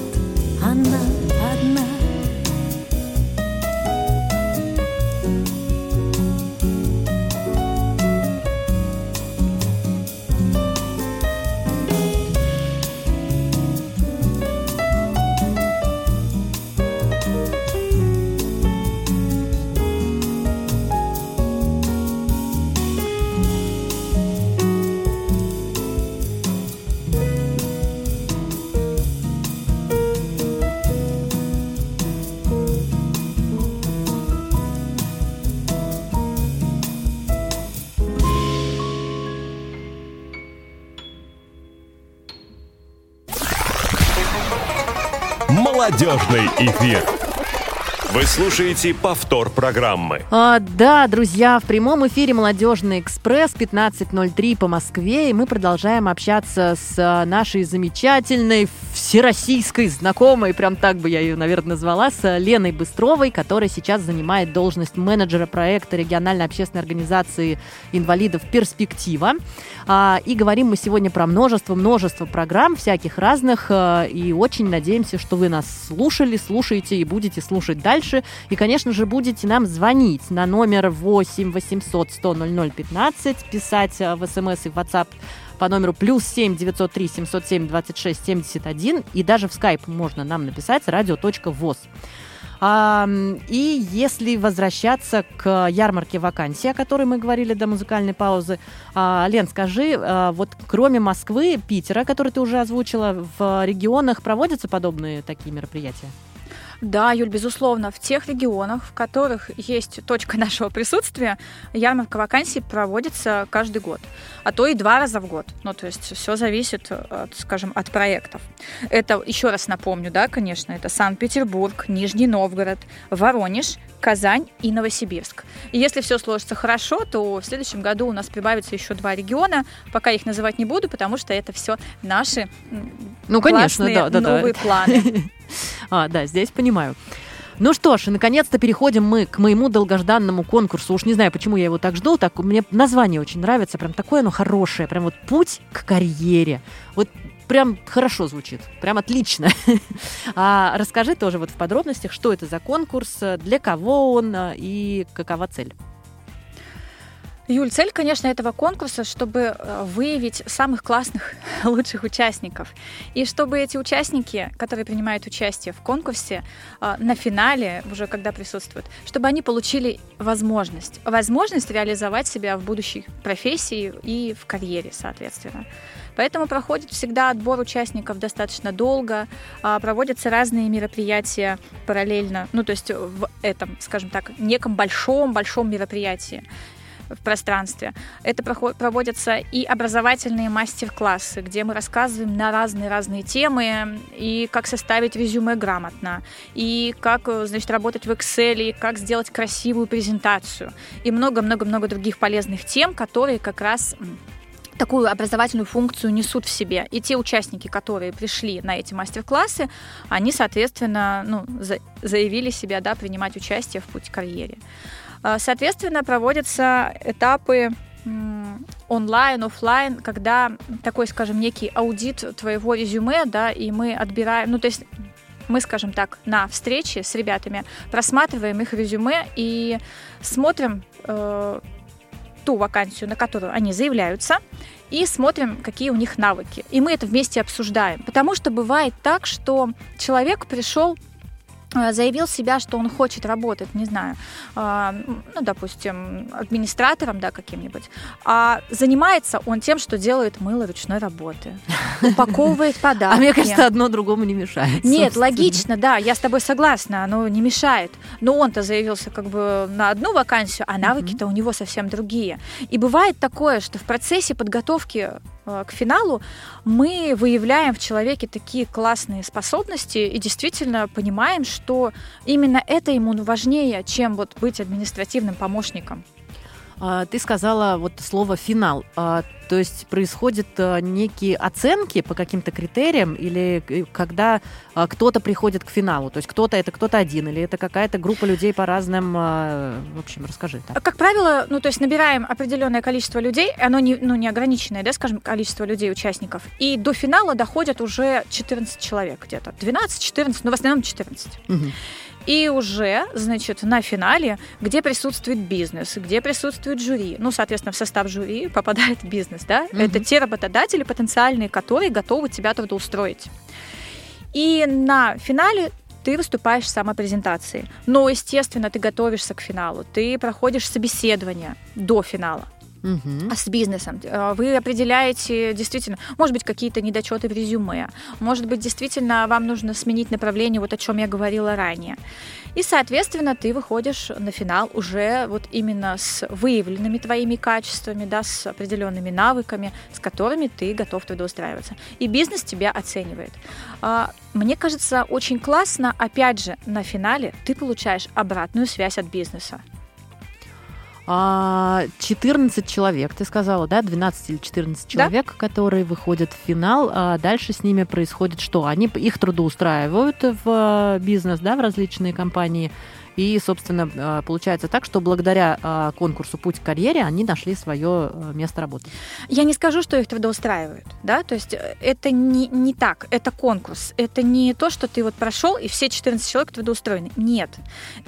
Молодежный эфир. Вы слушаете повтор программы. А, да, друзья, в прямом эфире «Молодежный экспресс» 15.03 по Москве, и мы продолжаем общаться с а, нашей замечательной всероссийской знакомой, прям так бы я ее, наверное, назвала, с Леной Быстровой, которая сейчас занимает должность менеджера проекта региональной общественной организации инвалидов «Перспектива». А, и говорим мы сегодня про множество-множество программ всяких разных, а, и очень надеемся, что вы нас слушали, слушаете и будете слушать дальше. И, конечно же, будете нам звонить на номер 8 800 100 00 15, писать э, в смс и в WhatsApp по номеру плюс 7 903 707 26 71 и даже в скайп можно нам написать радио.воз. А, и если возвращаться к ярмарке вакансий, о которой мы говорили до музыкальной паузы, а, Лен, скажи, а, вот кроме Москвы, Питера, который ты уже озвучила, в регионах проводятся подобные такие мероприятия? Да, Юль, безусловно, в тех регионах, в которых есть точка нашего присутствия, ярмарка вакансий проводится каждый год, а то и два раза в год. Ну, то есть все зависит, от, скажем, от проектов. Это, еще раз напомню, да, конечно, это Санкт-Петербург, Нижний Новгород, Воронеж, Казань и Новосибирск. И если все сложится хорошо, то в следующем году у нас прибавится еще два региона. Пока их называть не буду, потому что это все наши ну, конечно, да, да, новые да. планы. А, да, здесь понимаю. Ну что ж, наконец-то переходим мы к моему долгожданному конкурсу. Уж не знаю, почему я его так жду, так мне название очень нравится, прям такое оно хорошее, прям вот путь к карьере. Вот прям хорошо звучит, прям отлично. А расскажи тоже вот в подробностях, что это за конкурс, для кого он и какова цель. Юль, цель, конечно, этого конкурса, чтобы э, выявить самых классных, лучших участников. И чтобы эти участники, которые принимают участие в конкурсе, э, на финале, уже когда присутствуют, чтобы они получили возможность. Возможность реализовать себя в будущей профессии и в карьере, соответственно. Поэтому проходит всегда отбор участников достаточно долго, а, проводятся разные мероприятия параллельно, ну то есть в этом, скажем так, неком большом-большом мероприятии в пространстве. Это проводятся и образовательные мастер-классы, где мы рассказываем на разные-разные темы, и как составить резюме грамотно, и как, значит, работать в Excel, и как сделать красивую презентацию, и много-много-много других полезных тем, которые как раз такую образовательную функцию несут в себе. И те участники, которые пришли на эти мастер-классы, они, соответственно, ну, заявили себя да, принимать участие в путь карьере. А, соответственно, проводятся этапы онлайн, офлайн, когда такой, скажем, некий аудит твоего резюме, да, и мы отбираем, ну, то есть мы, скажем так, на встрече с ребятами просматриваем их резюме и смотрим э, ту вакансию, на которую они заявляются, и смотрим, какие у них навыки. И мы это вместе обсуждаем. Потому что бывает так, что человек пришел заявил себя, что он хочет работать, не знаю, э, ну, допустим, администратором, да, каким-нибудь, а занимается он тем, что делает мыло ручной работы, упаковывает подарки. А мне кажется, одно другому не мешает. Нет, логично, да, я с тобой согласна, оно не мешает. Но он-то заявился как бы на одну вакансию, а навыки-то у него совсем другие. И бывает такое, что в процессе подготовки Э, к финалу, мы выявляем в человеке такие классные способности и действительно понимаем, что именно это ему важнее, чем вот быть административным помощником. А, ты сказала вот слово финал. А, то есть происходят а, некие оценки по каким-то критериям, или э, когда кто-то приходит к финалу? То есть кто-то это кто-то один, или это какая-то группа людей по разным. В общем, расскажи. Так. Как правило, ну то есть набираем определенное количество людей, оно не, ну, не ограниченное, да, скажем, количество людей, участников, и до финала доходят уже 14 человек где-то. 12-14, но в основном 14. Угу. И уже, значит, на финале, где присутствует бизнес, где присутствует жюри, ну, соответственно, в состав жюри попадает бизнес, да, mm-hmm. это те работодатели потенциальные, которые готовы тебя трудоустроить. И на финале ты выступаешь в самопрезентации. Но, естественно, ты готовишься к финалу, ты проходишь собеседование до финала. А с бизнесом. Э, вы определяете действительно, может быть, какие-то недочеты в резюме, может быть, действительно вам нужно сменить направление, вот о чем я говорила ранее. И, соответственно, ты выходишь на финал уже вот именно с выявленными твоими качествами, да, с определенными навыками, с которыми ты готов трудоустраиваться. И бизнес тебя оценивает. А, мне кажется, очень классно, опять же, на финале ты получаешь обратную связь от бизнеса. 14 а, человек, ты сказала, да, 12 или 14 человек, да? которые выходят в финал, а дальше с ними происходит что? Они их трудоустраивают в бизнес, да, в различные компании, и, собственно, а, получается так, что благодаря а, конкурсу «Путь к карьере» они нашли свое э, место работы. Я не скажу, что их трудоустраивают, да, то есть э, это не, не так, это конкурс, это не то, что ты вот прошел, и все 14 человек трудоустроены. Нет.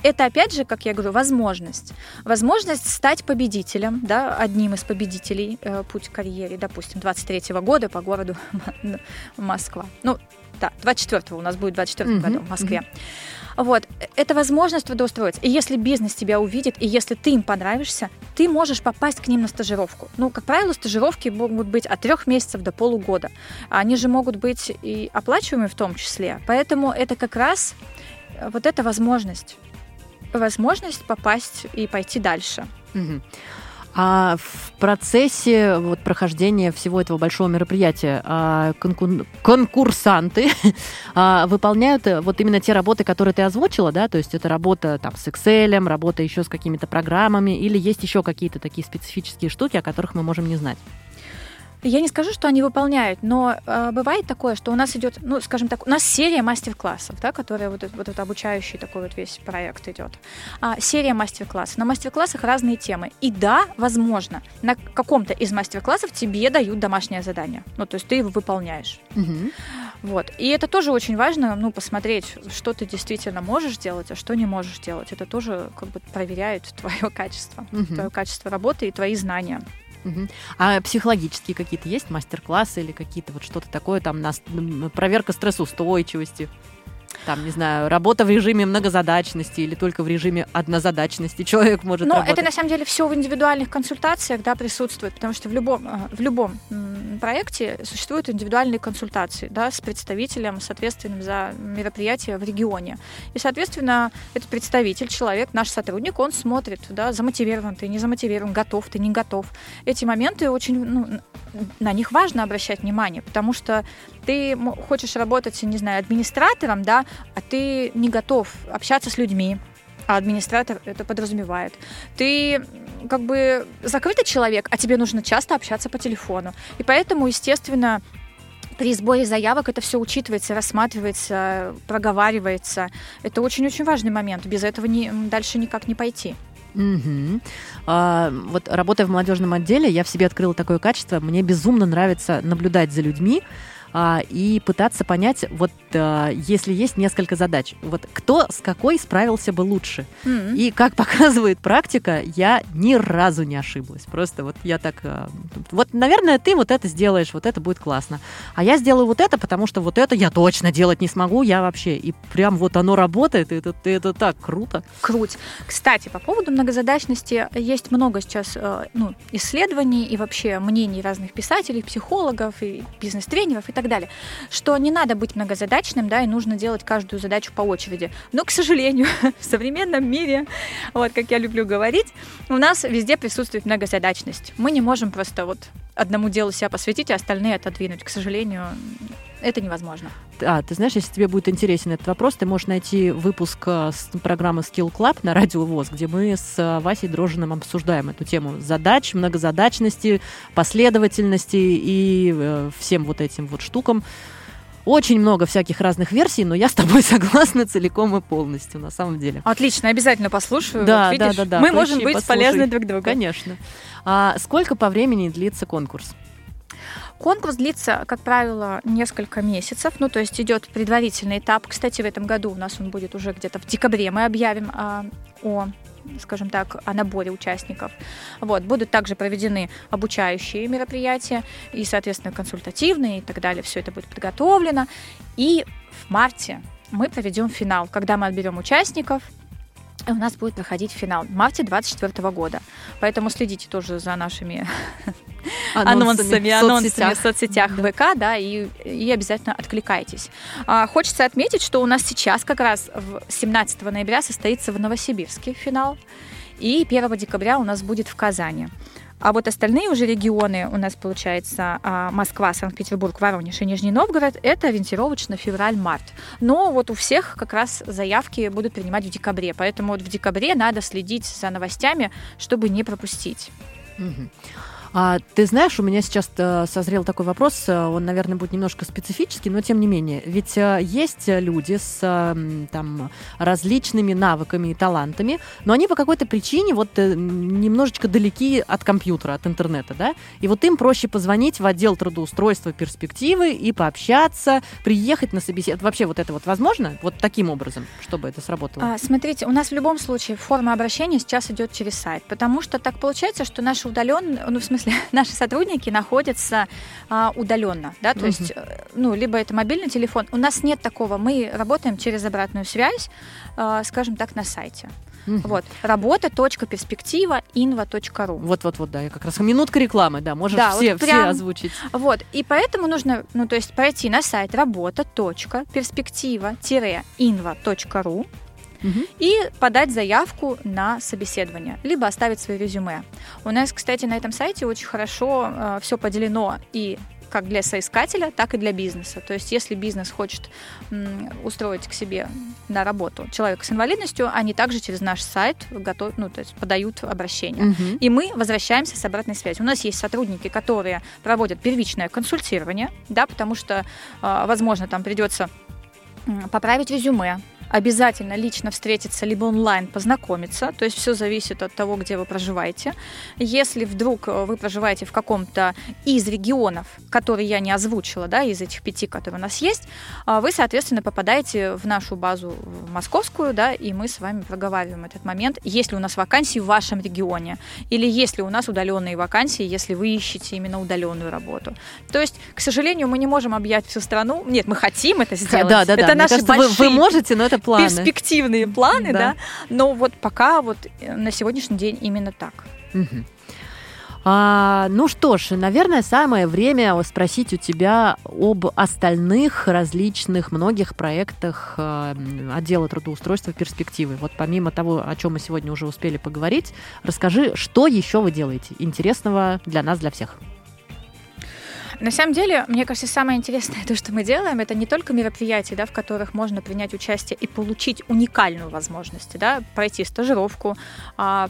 Это, опять же, как я говорю, возможность. Возможность стать победителем, да, одним из победителей э, «Путь к карьере», допустим, 23 -го года по городу Москва. Ну, да, 24 у нас будет 24 mm-hmm. году в Москве. Mm-hmm. Вот. Это возможность трудоустроиться. И если бизнес тебя увидит, и если ты им понравишься, ты можешь попасть к ним на стажировку. Ну, как правило, стажировки могут быть от трех месяцев до полугода. Они же могут быть и оплачиваемые в том числе. Поэтому это как раз э, вот эта возможность. Возможность попасть и пойти дальше. Угу. А в процессе вот, прохождения всего этого большого мероприятия а, конкур... конкурсанты а, выполняют э, вот именно те работы, которые ты озвучила, да, то есть это работа там с Excel, работа еще с какими-то программами, или есть еще какие-то такие специфические штуки, о которых мы можем не знать? Я не скажу, что они выполняют, но э, бывает такое, что у нас идет, ну, скажем так, у нас серия мастер-классов, да, которая вот, вот этот обучающий такой вот весь проект идет. А, серия мастер-классов. На мастер-классах разные темы. И да, возможно, на каком-то из мастер-классов тебе дают домашнее задание. Ну, то есть ты его выполняешь. Угу. Вот. И это тоже очень важно, ну, посмотреть, что ты действительно можешь делать, а что не можешь делать. Это тоже как бы проверяет твое качество, угу. твое качество работы и твои знания. А психологические какие-то есть мастер-классы или какие-то вот что-то такое, там, на, проверка стрессоустойчивости? Там, не знаю, работа в режиме многозадачности или только в режиме однозадачности человек может Но работать? это на самом деле все в индивидуальных консультациях да, присутствует, потому что в любом, э, в любом проекте существуют индивидуальные консультации да, с представителем, соответственным за мероприятие в регионе. И, соответственно, этот представитель, человек, наш сотрудник, он смотрит, да, замотивирован ты, не замотивирован, готов ты, не готов. Эти моменты очень, ну, на них важно обращать внимание, потому что ты хочешь работать, не знаю, администратором, да, а ты не готов общаться с людьми, а администратор это подразумевает. Ты как бы закрытый человек, а тебе нужно часто общаться по телефону. И поэтому, естественно, при сборе заявок это все учитывается, рассматривается, проговаривается. Это очень-очень важный момент. Без этого не, дальше никак не пойти. Угу. А, вот работая в молодежном отделе, я в себе открыла такое качество. Мне безумно нравится наблюдать за людьми, а, и пытаться понять, вот а, если есть несколько задач, вот кто с какой справился бы лучше. Mm-hmm. И как показывает практика, я ни разу не ошиблась. Просто вот я так... А, вот, наверное, ты вот это сделаешь, вот это будет классно. А я сделаю вот это, потому что вот это я точно делать не смогу, я вообще. И прям вот оно работает, и это, это так круто. Круть. Кстати, по поводу многозадачности, есть много сейчас э, ну, исследований и вообще мнений разных писателей, психологов и бизнес-тренеров и так далее, что не надо быть многозадачным, да, и нужно делать каждую задачу по очереди. Но, к сожалению, в современном мире, вот как я люблю говорить, у нас везде присутствует многозадачность. Мы не можем просто вот одному делу себя посвятить, а остальные отодвинуть. К сожалению, это невозможно. А, ты знаешь, если тебе будет интересен этот вопрос, ты можешь найти выпуск э, с программы Skill Club на Радио ВОЗ, где мы с э, Васей Дрожиным обсуждаем эту тему задач, многозадачности, последовательности и э, всем вот этим вот штукам. Очень много всяких разных версий, но я с тобой согласна целиком и полностью, на самом деле. Отлично, обязательно послушаю. Да, вот, да, да, да. Мы можем быть послушай. полезны друг другу. Конечно. А сколько по времени длится конкурс? Конкурс длится, как правило, несколько месяцев, ну, то есть идет предварительный этап. Кстати, в этом году у нас он будет уже где-то в декабре, мы объявим а, о скажем так, о наборе участников. Вот. Будут также проведены обучающие мероприятия и, соответственно, консультативные и так далее. Все это будет подготовлено. И в марте мы проведем финал, когда мы отберем участников, у нас будет проходить финал в марте 2024 года. Поэтому следите тоже за нашими анонсами, анонсами в соцсетях да. ВК, да, и, и обязательно откликайтесь. А, хочется отметить, что у нас сейчас как раз 17 ноября состоится в Новосибирске финал, и 1 декабря у нас будет в Казани. А вот остальные уже регионы у нас, получается, а, Москва, Санкт-Петербург, Воронеж и Нижний Новгород, это ориентировочно февраль-март. Но вот у всех как раз заявки будут принимать в декабре, поэтому вот в декабре надо следить за новостями, чтобы не пропустить. Угу. А, ты знаешь, у меня сейчас э, созрел такой вопрос, э, он, наверное, будет немножко специфический, но тем не менее. Ведь э, есть люди с там, различными навыками и талантами, но они по какой-то причине вот немножечко далеки от компьютера, от интернета, да? И вот им проще позвонить в отдел трудоустройства перспективы и пообщаться, приехать на собеседование. Вообще вот это вот возможно? Вот таким образом, чтобы это сработало? А, смотрите, у нас в любом случае форма обращения сейчас идет через сайт, потому что так получается, что наши удаленные, ну, в смысле, смысле, наши сотрудники находятся а, удаленно, да, то угу. есть, э, ну, либо это мобильный телефон. У нас нет такого, мы работаем через обратную связь, а, скажем так, на сайте. Угу. Вот. Работа.перспектива инва.ру. Вот-вот-вот, да, я как раз минутка рекламы, да, можешь да, все, вот прям, все озвучить. Вот, и поэтому нужно, ну, то есть пройти на сайт работа.перспектива-инва.ру угу. и подать заявку на собеседование, либо оставить свое резюме. У нас, кстати, на этом сайте очень хорошо э, все поделено и как для соискателя, так и для бизнеса. То есть, если бизнес хочет м, устроить к себе на работу человека с инвалидностью, они также через наш сайт готов, ну, то есть подают обращение. Угу. И мы возвращаемся с обратной связью. У нас есть сотрудники, которые проводят первичное консультирование, да, потому что, э, возможно, там придется поправить резюме, обязательно лично встретиться, либо онлайн познакомиться. То есть все зависит от того, где вы проживаете. Если вдруг э, вы проживаете в каком-то из регионов, которые я не озвучила, да, из этих пяти, которые у нас есть, а, вы, соответственно, попадаете в нашу базу московскую, да, и мы с вами проговариваем этот момент, есть ли у нас вакансии в вашем регионе, или есть ли у нас удаленные вакансии, если вы ищете именно удаленную работу. То есть, к сожалению, мы не можем объять всю страну. Нет, мы хотим это сделать. Да, да, да. Это наши кажется, большие... вы, вы можете, но это планы. перспективные планы, да. да. Но вот пока вот э, на сегодняшний день именно так. Угу. А, ну что ж, наверное, самое время спросить у тебя об остальных различных многих проектах э, отдела трудоустройства перспективы. Вот помимо того, о чем мы сегодня уже успели поговорить, расскажи, что еще вы делаете интересного для нас, для всех. На самом деле, мне кажется, самое интересное то, что мы делаем, это не только мероприятия, да, в которых можно принять участие и получить уникальную возможность, да, пройти стажировку, а,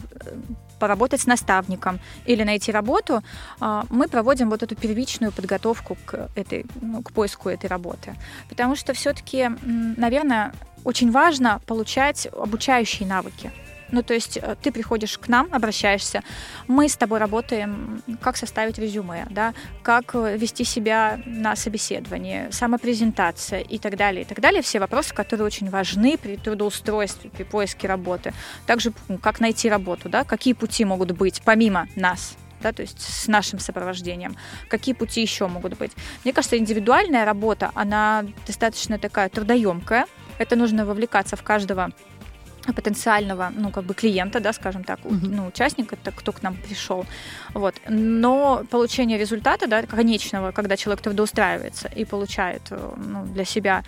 поработать с наставником или найти работу, а, мы проводим вот эту первичную подготовку к, этой, ну, к поиску этой работы. Потому что все-таки, наверное, очень важно получать обучающие навыки. Ну, то есть э, ты приходишь к нам, обращаешься, мы с тобой работаем, как составить резюме, да, как э, вести себя на собеседовании, самопрезентация и так далее, и так далее. Все вопросы, которые очень важны при трудоустройстве, при поиске работы. Также как найти работу, да, какие пути могут быть помимо нас, да, то есть с нашим сопровождением. Какие пути еще могут быть? Мне кажется, индивидуальная работа, она достаточно такая трудоемкая. Это нужно вовлекаться в каждого потенциального, ну, как бы клиента, да, скажем так, uh-huh. ну, участника, это кто к нам пришел. Вот. Но получение результата, да, конечного, когда человек трудоустраивается и получает э, ну, для себя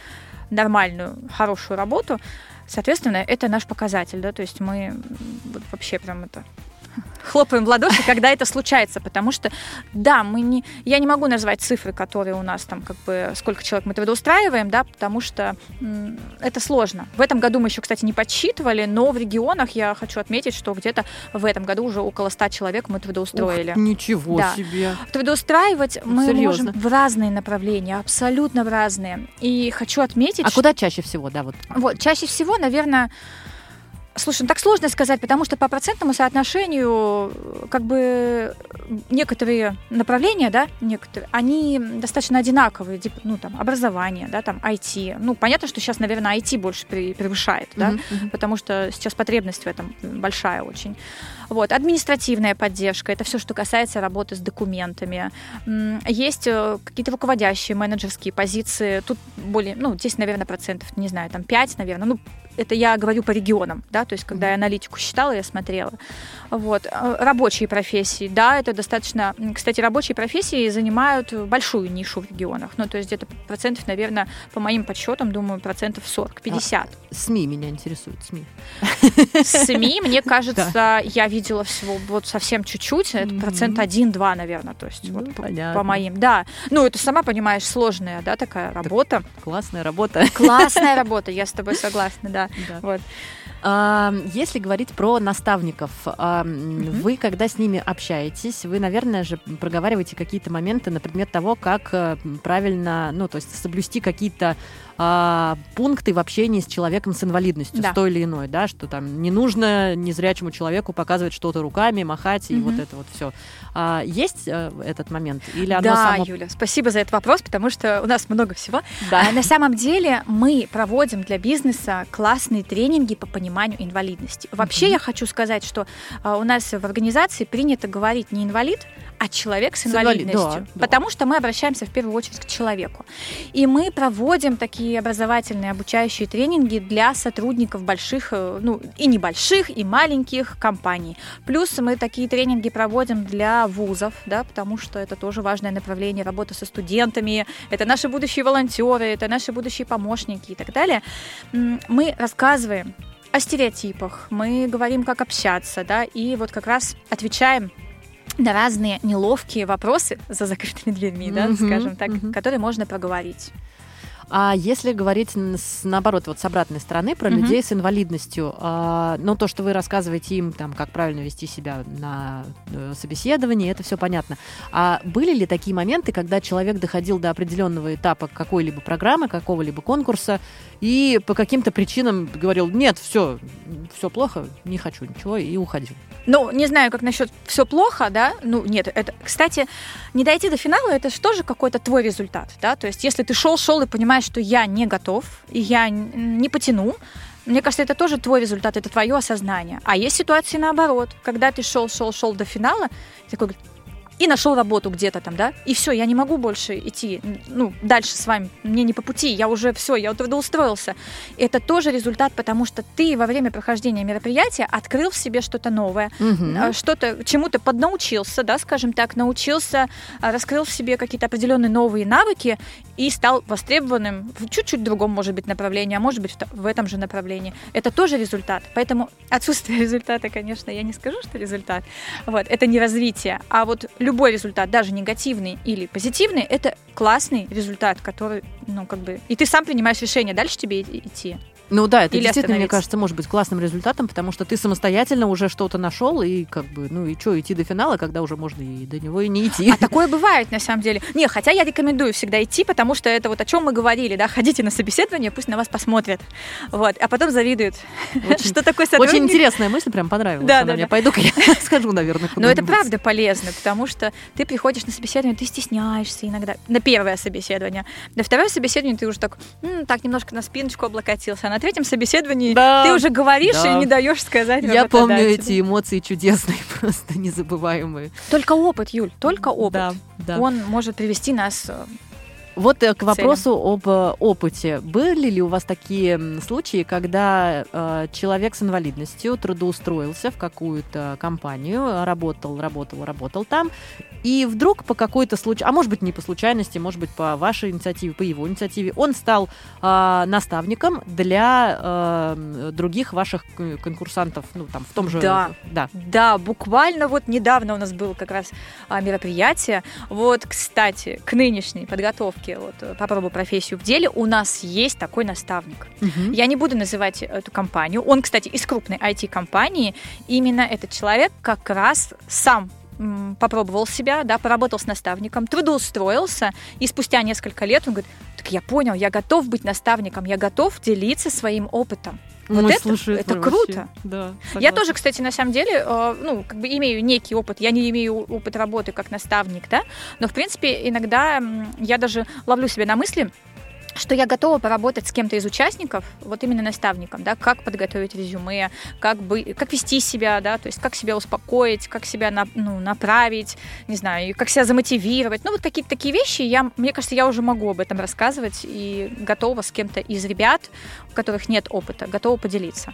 нормальную, хорошую работу, соответственно, это наш показатель, да, то есть мы вообще прям это хлопаем в ладоши, когда это случается, потому что, да, мы не, я не могу назвать цифры, которые у нас там, как бы, сколько человек мы трудоустраиваем, да, потому что м, это сложно. В этом году мы еще, кстати, не подсчитывали, но в регионах я хочу отметить, что где-то в этом году уже около 100 человек мы трудоустроили. Ух, ничего да. себе. Трудоустраивать мы Серьезно? можем в разные направления, абсолютно в разные. И хочу отметить... А что... куда чаще всего, да, вот? Вот, чаще всего, наверное, Слушай, ну так сложно сказать, потому что по процентному соотношению как бы некоторые направления, да, некоторые, они достаточно одинаковые, типа, ну там образование, да, там IT. Ну понятно, что сейчас, наверное, IT больше превышает, да, uh-huh, потому что сейчас потребность в этом большая очень. Вот, административная поддержка, это все, что касается работы с документами. Есть э, какие-то руководящие менеджерские позиции, тут более, ну, здесь, наверное, процентов, не знаю, там 5, наверное, ну, это я говорю по регионам, да, то есть когда я аналитику считала, я смотрела. Вот. Э, рабочие профессии, да, это достаточно... Кстати, рабочие профессии занимают большую нишу в регионах. Ну, то есть где-то процентов, наверное, по моим подсчетам, думаю, процентов 40-50. А, СМИ меня интересуют, СМИ. СМИ, мне кажется, я видела всего вот совсем чуть-чуть, это процент 1-2, наверное, то есть вот ну, по моим. Да, ну это сама понимаешь, сложная, да, такая работа. Классная работа. Классная работа, я с тобой согласна, да. Вот. Если говорить про наставников, mm-hmm. вы, когда с ними общаетесь, вы, наверное же, проговариваете какие-то моменты на предмет того, как э, правильно, ну, то есть соблюсти какие-то а, пункты в общении с человеком с инвалидностью, да. с той или иной, да, что там не нужно незрячему человеку показывать что-то руками, махать и mm-hmm. вот это вот все. А, есть а, этот момент? Или оно да, само... Юля, спасибо за этот вопрос, потому что у нас много всего. Да. А, на самом деле мы проводим для бизнеса классные тренинги по пониманию инвалидности. Вообще mm-hmm. я хочу сказать, что а, у нас в организации принято говорить не инвалид, а человек с инвалидностью. С инвали... да, потому да. что мы обращаемся в первую очередь к человеку. И мы проводим такие образовательные, обучающие тренинги для сотрудников больших, э, ну и небольших, и маленьких компаний. Плюс мы такие тренинги проводим для вузов, да, потому что это тоже важное направление работы со студентами, это наши будущие волонтеры, это наши будущие помощники и так далее. Мы рассказываем о стереотипах, мы говорим, как общаться, да, и вот как раз отвечаем на разные неловкие вопросы за закрытыми дверьми, mm-hmm, да, скажем так, mm-hmm. которые можно проговорить. А если говорить с, наоборот, вот с обратной стороны про mm-hmm. людей с инвалидностью, а, ну то, что вы рассказываете им, там, как правильно вести себя на э, собеседовании, это все понятно. А были ли такие моменты, когда человек доходил до определенного этапа какой-либо программы, какого-либо конкурса, и по каким-то причинам говорил, нет, все, все плохо, не хочу ничего, и уходил? Ну, не знаю, как насчет все плохо, да, ну, нет, это, кстати, не дойти до финала, это же тоже какой-то твой результат, да, то есть если ты шел-шел и понимаешь, что я не готов, и я не потяну, мне кажется, это тоже твой результат, это твое осознание. А есть ситуации наоборот, когда ты шел, шел, шел до финала, такой, и нашел работу где-то там, да, и все, я не могу больше идти, ну, дальше с вами, мне не по пути, я уже все, я трудоустроился. Это тоже результат, потому что ты во время прохождения мероприятия открыл в себе что-то новое, угу. что-то, чему-то поднаучился, да, скажем так, научился, а, раскрыл в себе какие-то определенные новые навыки и стал востребованным в чуть-чуть другом, может быть, направлении, а может быть, в этом же направлении. Это тоже результат. Поэтому отсутствие результата, конечно, я не скажу, что результат. Вот, это не развитие. А вот любой результат, даже негативный или позитивный, это классный результат, который, ну, как бы... И ты сам принимаешь решение, дальше тебе идти. Ну да, это Или действительно, мне кажется, может быть классным результатом, потому что ты самостоятельно уже что-то нашел, и как бы, ну и что, идти до финала, когда уже можно и до него и не идти. А такое бывает, на самом деле. Не, хотя я рекомендую всегда идти, потому что это вот о чем мы говорили, да, ходите на собеседование, пусть на вас посмотрят, вот, а потом завидуют. Очень, что такое сотрудник? Очень интересная мысль, прям понравилась. Да, да, мне. Пойду-ка я схожу, наверное, Но это правда полезно, потому что ты приходишь на собеседование, ты стесняешься иногда, на первое собеседование. На второе собеседование ты уже так, так немножко на спиночку облокотился, а на третьем собеседовании да, ты уже говоришь да. и не даешь сказать. Я помню эти эмоции чудесные, просто незабываемые. Только опыт, Юль, только опыт. Да, да. Он может привести нас э, вот э, к вопросу об э, опыте. Были ли у вас такие случаи, когда э, человек с инвалидностью трудоустроился в какую-то компанию, работал, работал, работал там, и вдруг по какой-то случаю, а может быть не по случайности, может быть по вашей инициативе, по его инициативе, он стал э, наставником для э, других ваших конкурсантов, ну там в том же... Да, да, да, буквально вот недавно у нас было как раз а, мероприятие. Вот, кстати, к нынешней подготовке вот попробую профессию в деле, у нас есть такой наставник. Угу. Я не буду называть эту компанию. Он, кстати, из крупной IT-компании. Именно этот человек как раз сам попробовал себя, да, поработал с наставником, трудоустроился, и спустя несколько лет он говорит, так я понял, я готов быть наставником, я готов делиться своим опытом. Вот это, слушай, это, это круто. Да, я тоже, кстати, на самом деле, э, ну, как бы имею некий опыт. Я не имею опыт работы как наставник, да, но, в принципе, иногда я даже ловлю себя на мысли, что я готова поработать с кем-то из участников, вот именно наставником, да, как подготовить резюме, как, бы, как вести себя, да, то есть как себя успокоить, как себя на, ну, направить, не знаю, как себя замотивировать. Ну, вот какие-то такие вещи, я, мне кажется, я уже могу об этом рассказывать и готова с кем-то из ребят, у которых нет опыта, готова поделиться.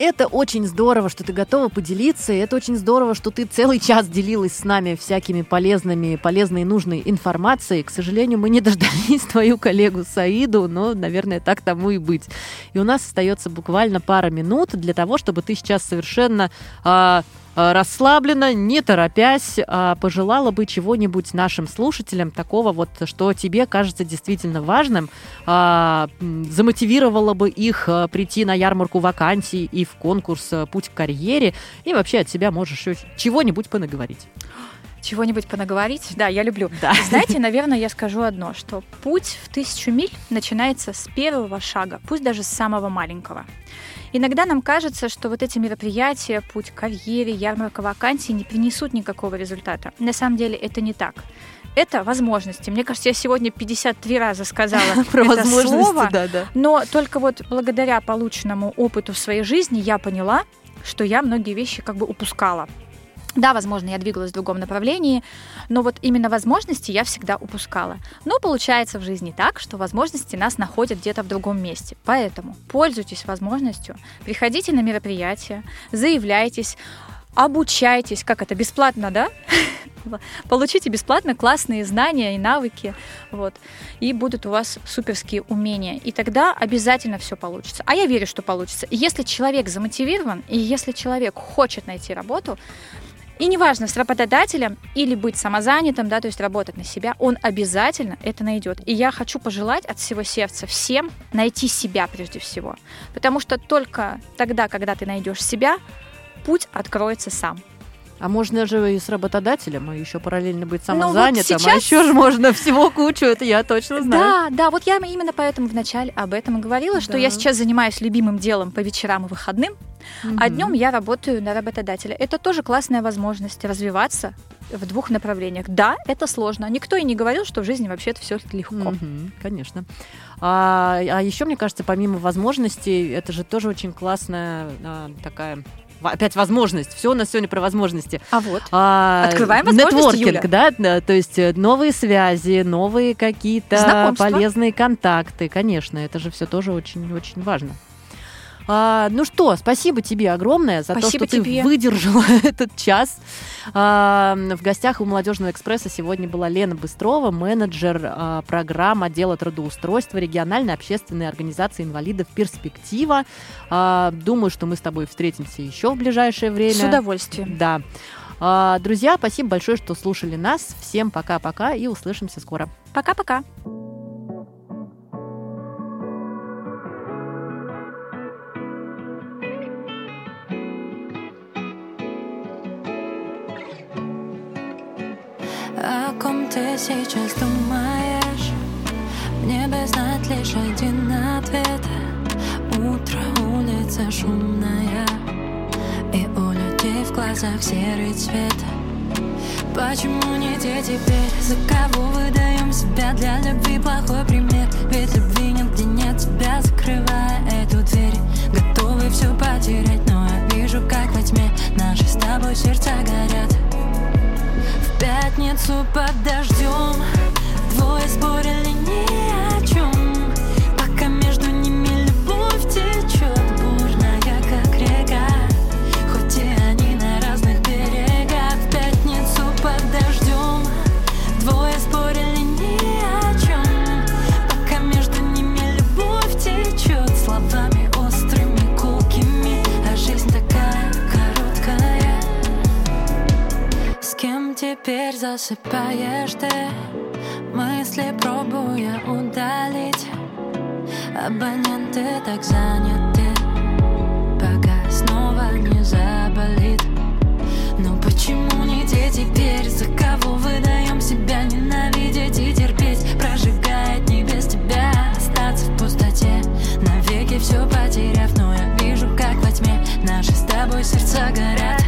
Это очень здорово, что ты готова поделиться, и это очень здорово, что ты целый час делилась с нами всякими полезными, полезной и нужной информацией. К сожалению, мы не дождались твою коллегу Саиду, но, наверное, так тому и быть. И у нас остается буквально пара минут для того, чтобы ты сейчас совершенно Э, расслабленно, не торопясь, а пожелала бы чего-нибудь нашим слушателям такого вот, что тебе кажется действительно важным, а, замотивировало бы их э, прийти на ярмарку вакансий и в конкурс э, «Путь к карьере», и вообще от себя можешь чего-нибудь понаговорить. Чего-нибудь понаговорить? Да, я люблю. Да. Знаете, наверное, я скажу одно, что путь в тысячу миль начинается с первого шага, пусть даже с самого маленького. Иногда нам кажется, что вот эти мероприятия, путь к карьере, ярмарка вакансий не принесут никакого результата. На самом деле это не так это возможности. Мне кажется, я сегодня 53 раза сказала про это возможности, слово, да, да. но только вот благодаря полученному опыту в своей жизни я поняла, что я многие вещи как бы упускала. Да, возможно, я двигалась в другом направлении, но вот именно возможности я всегда упускала. Но получается в жизни так, что возможности нас находят где-то в другом месте. Поэтому пользуйтесь возможностью, приходите на мероприятия, заявляйтесь, обучайтесь, как это, бесплатно, да? Получите бесплатно классные знания и навыки, вот, и будут у вас суперские умения. И тогда обязательно все получится. А я верю, что получится. Если человек замотивирован, и если человек хочет найти работу, и неважно, с работодателем или быть самозанятым, да, то есть работать на себя, он обязательно это найдет. И я хочу пожелать от всего сердца всем найти себя прежде всего. Потому что только тогда, когда ты найдешь себя, путь откроется сам. А можно же и с работодателем, и еще параллельно быть самозанятым. Ну, вот а сейчас... А еще же можно всего кучу, это я точно знаю. Да, да, вот я именно поэтому вначале об этом и говорила, что да. я сейчас занимаюсь любимым делом по вечерам и выходным, угу. а днем я работаю на работодателя. Это тоже классная возможность развиваться в двух направлениях. Да, это сложно. Никто и не говорил, что в жизни вообще это все легко. Угу, конечно. А, а еще, мне кажется, помимо возможностей, это же тоже очень классная а, такая опять возможность. Все у нас сегодня про возможности. А вот. А, Открываем возможности, Нетворкинг, да, то есть э, новые связи, новые какие-то полезные контакты. Конечно, это же все тоже очень-очень важно. А, ну что, спасибо тебе огромное за спасибо то, что тебе. ты выдержала этот час. А, в гостях у Молодежного экспресса сегодня была Лена Быстрова, менеджер а, программ отдела трудоустройства региональной общественной организации инвалидов «Перспектива». А, думаю, что мы с тобой встретимся еще в ближайшее время. С удовольствием. Да. А, друзья, спасибо большое, что слушали нас. Всем пока-пока и услышимся скоро. Пока-пока. О ком ты сейчас думаешь? Мне бы знать лишь один ответ Утро, улица шумная И у людей в глазах серый цвет Почему не те теперь? За кого выдаем себя для любви плохой пример? Ведь любви нет, где нет тебя, пятницу под засипаєш ты, Мысли пробуя удалить. Абоненты так заняты. Пока снова не заболит. Но почему не те теперь? За кого выдаем себя ненавидеть и терпеть? Прожигает не без тебя остаться в пустоте. Навеки все потеряв, но я вижу, как во тьме Наши с тобой сердца горят.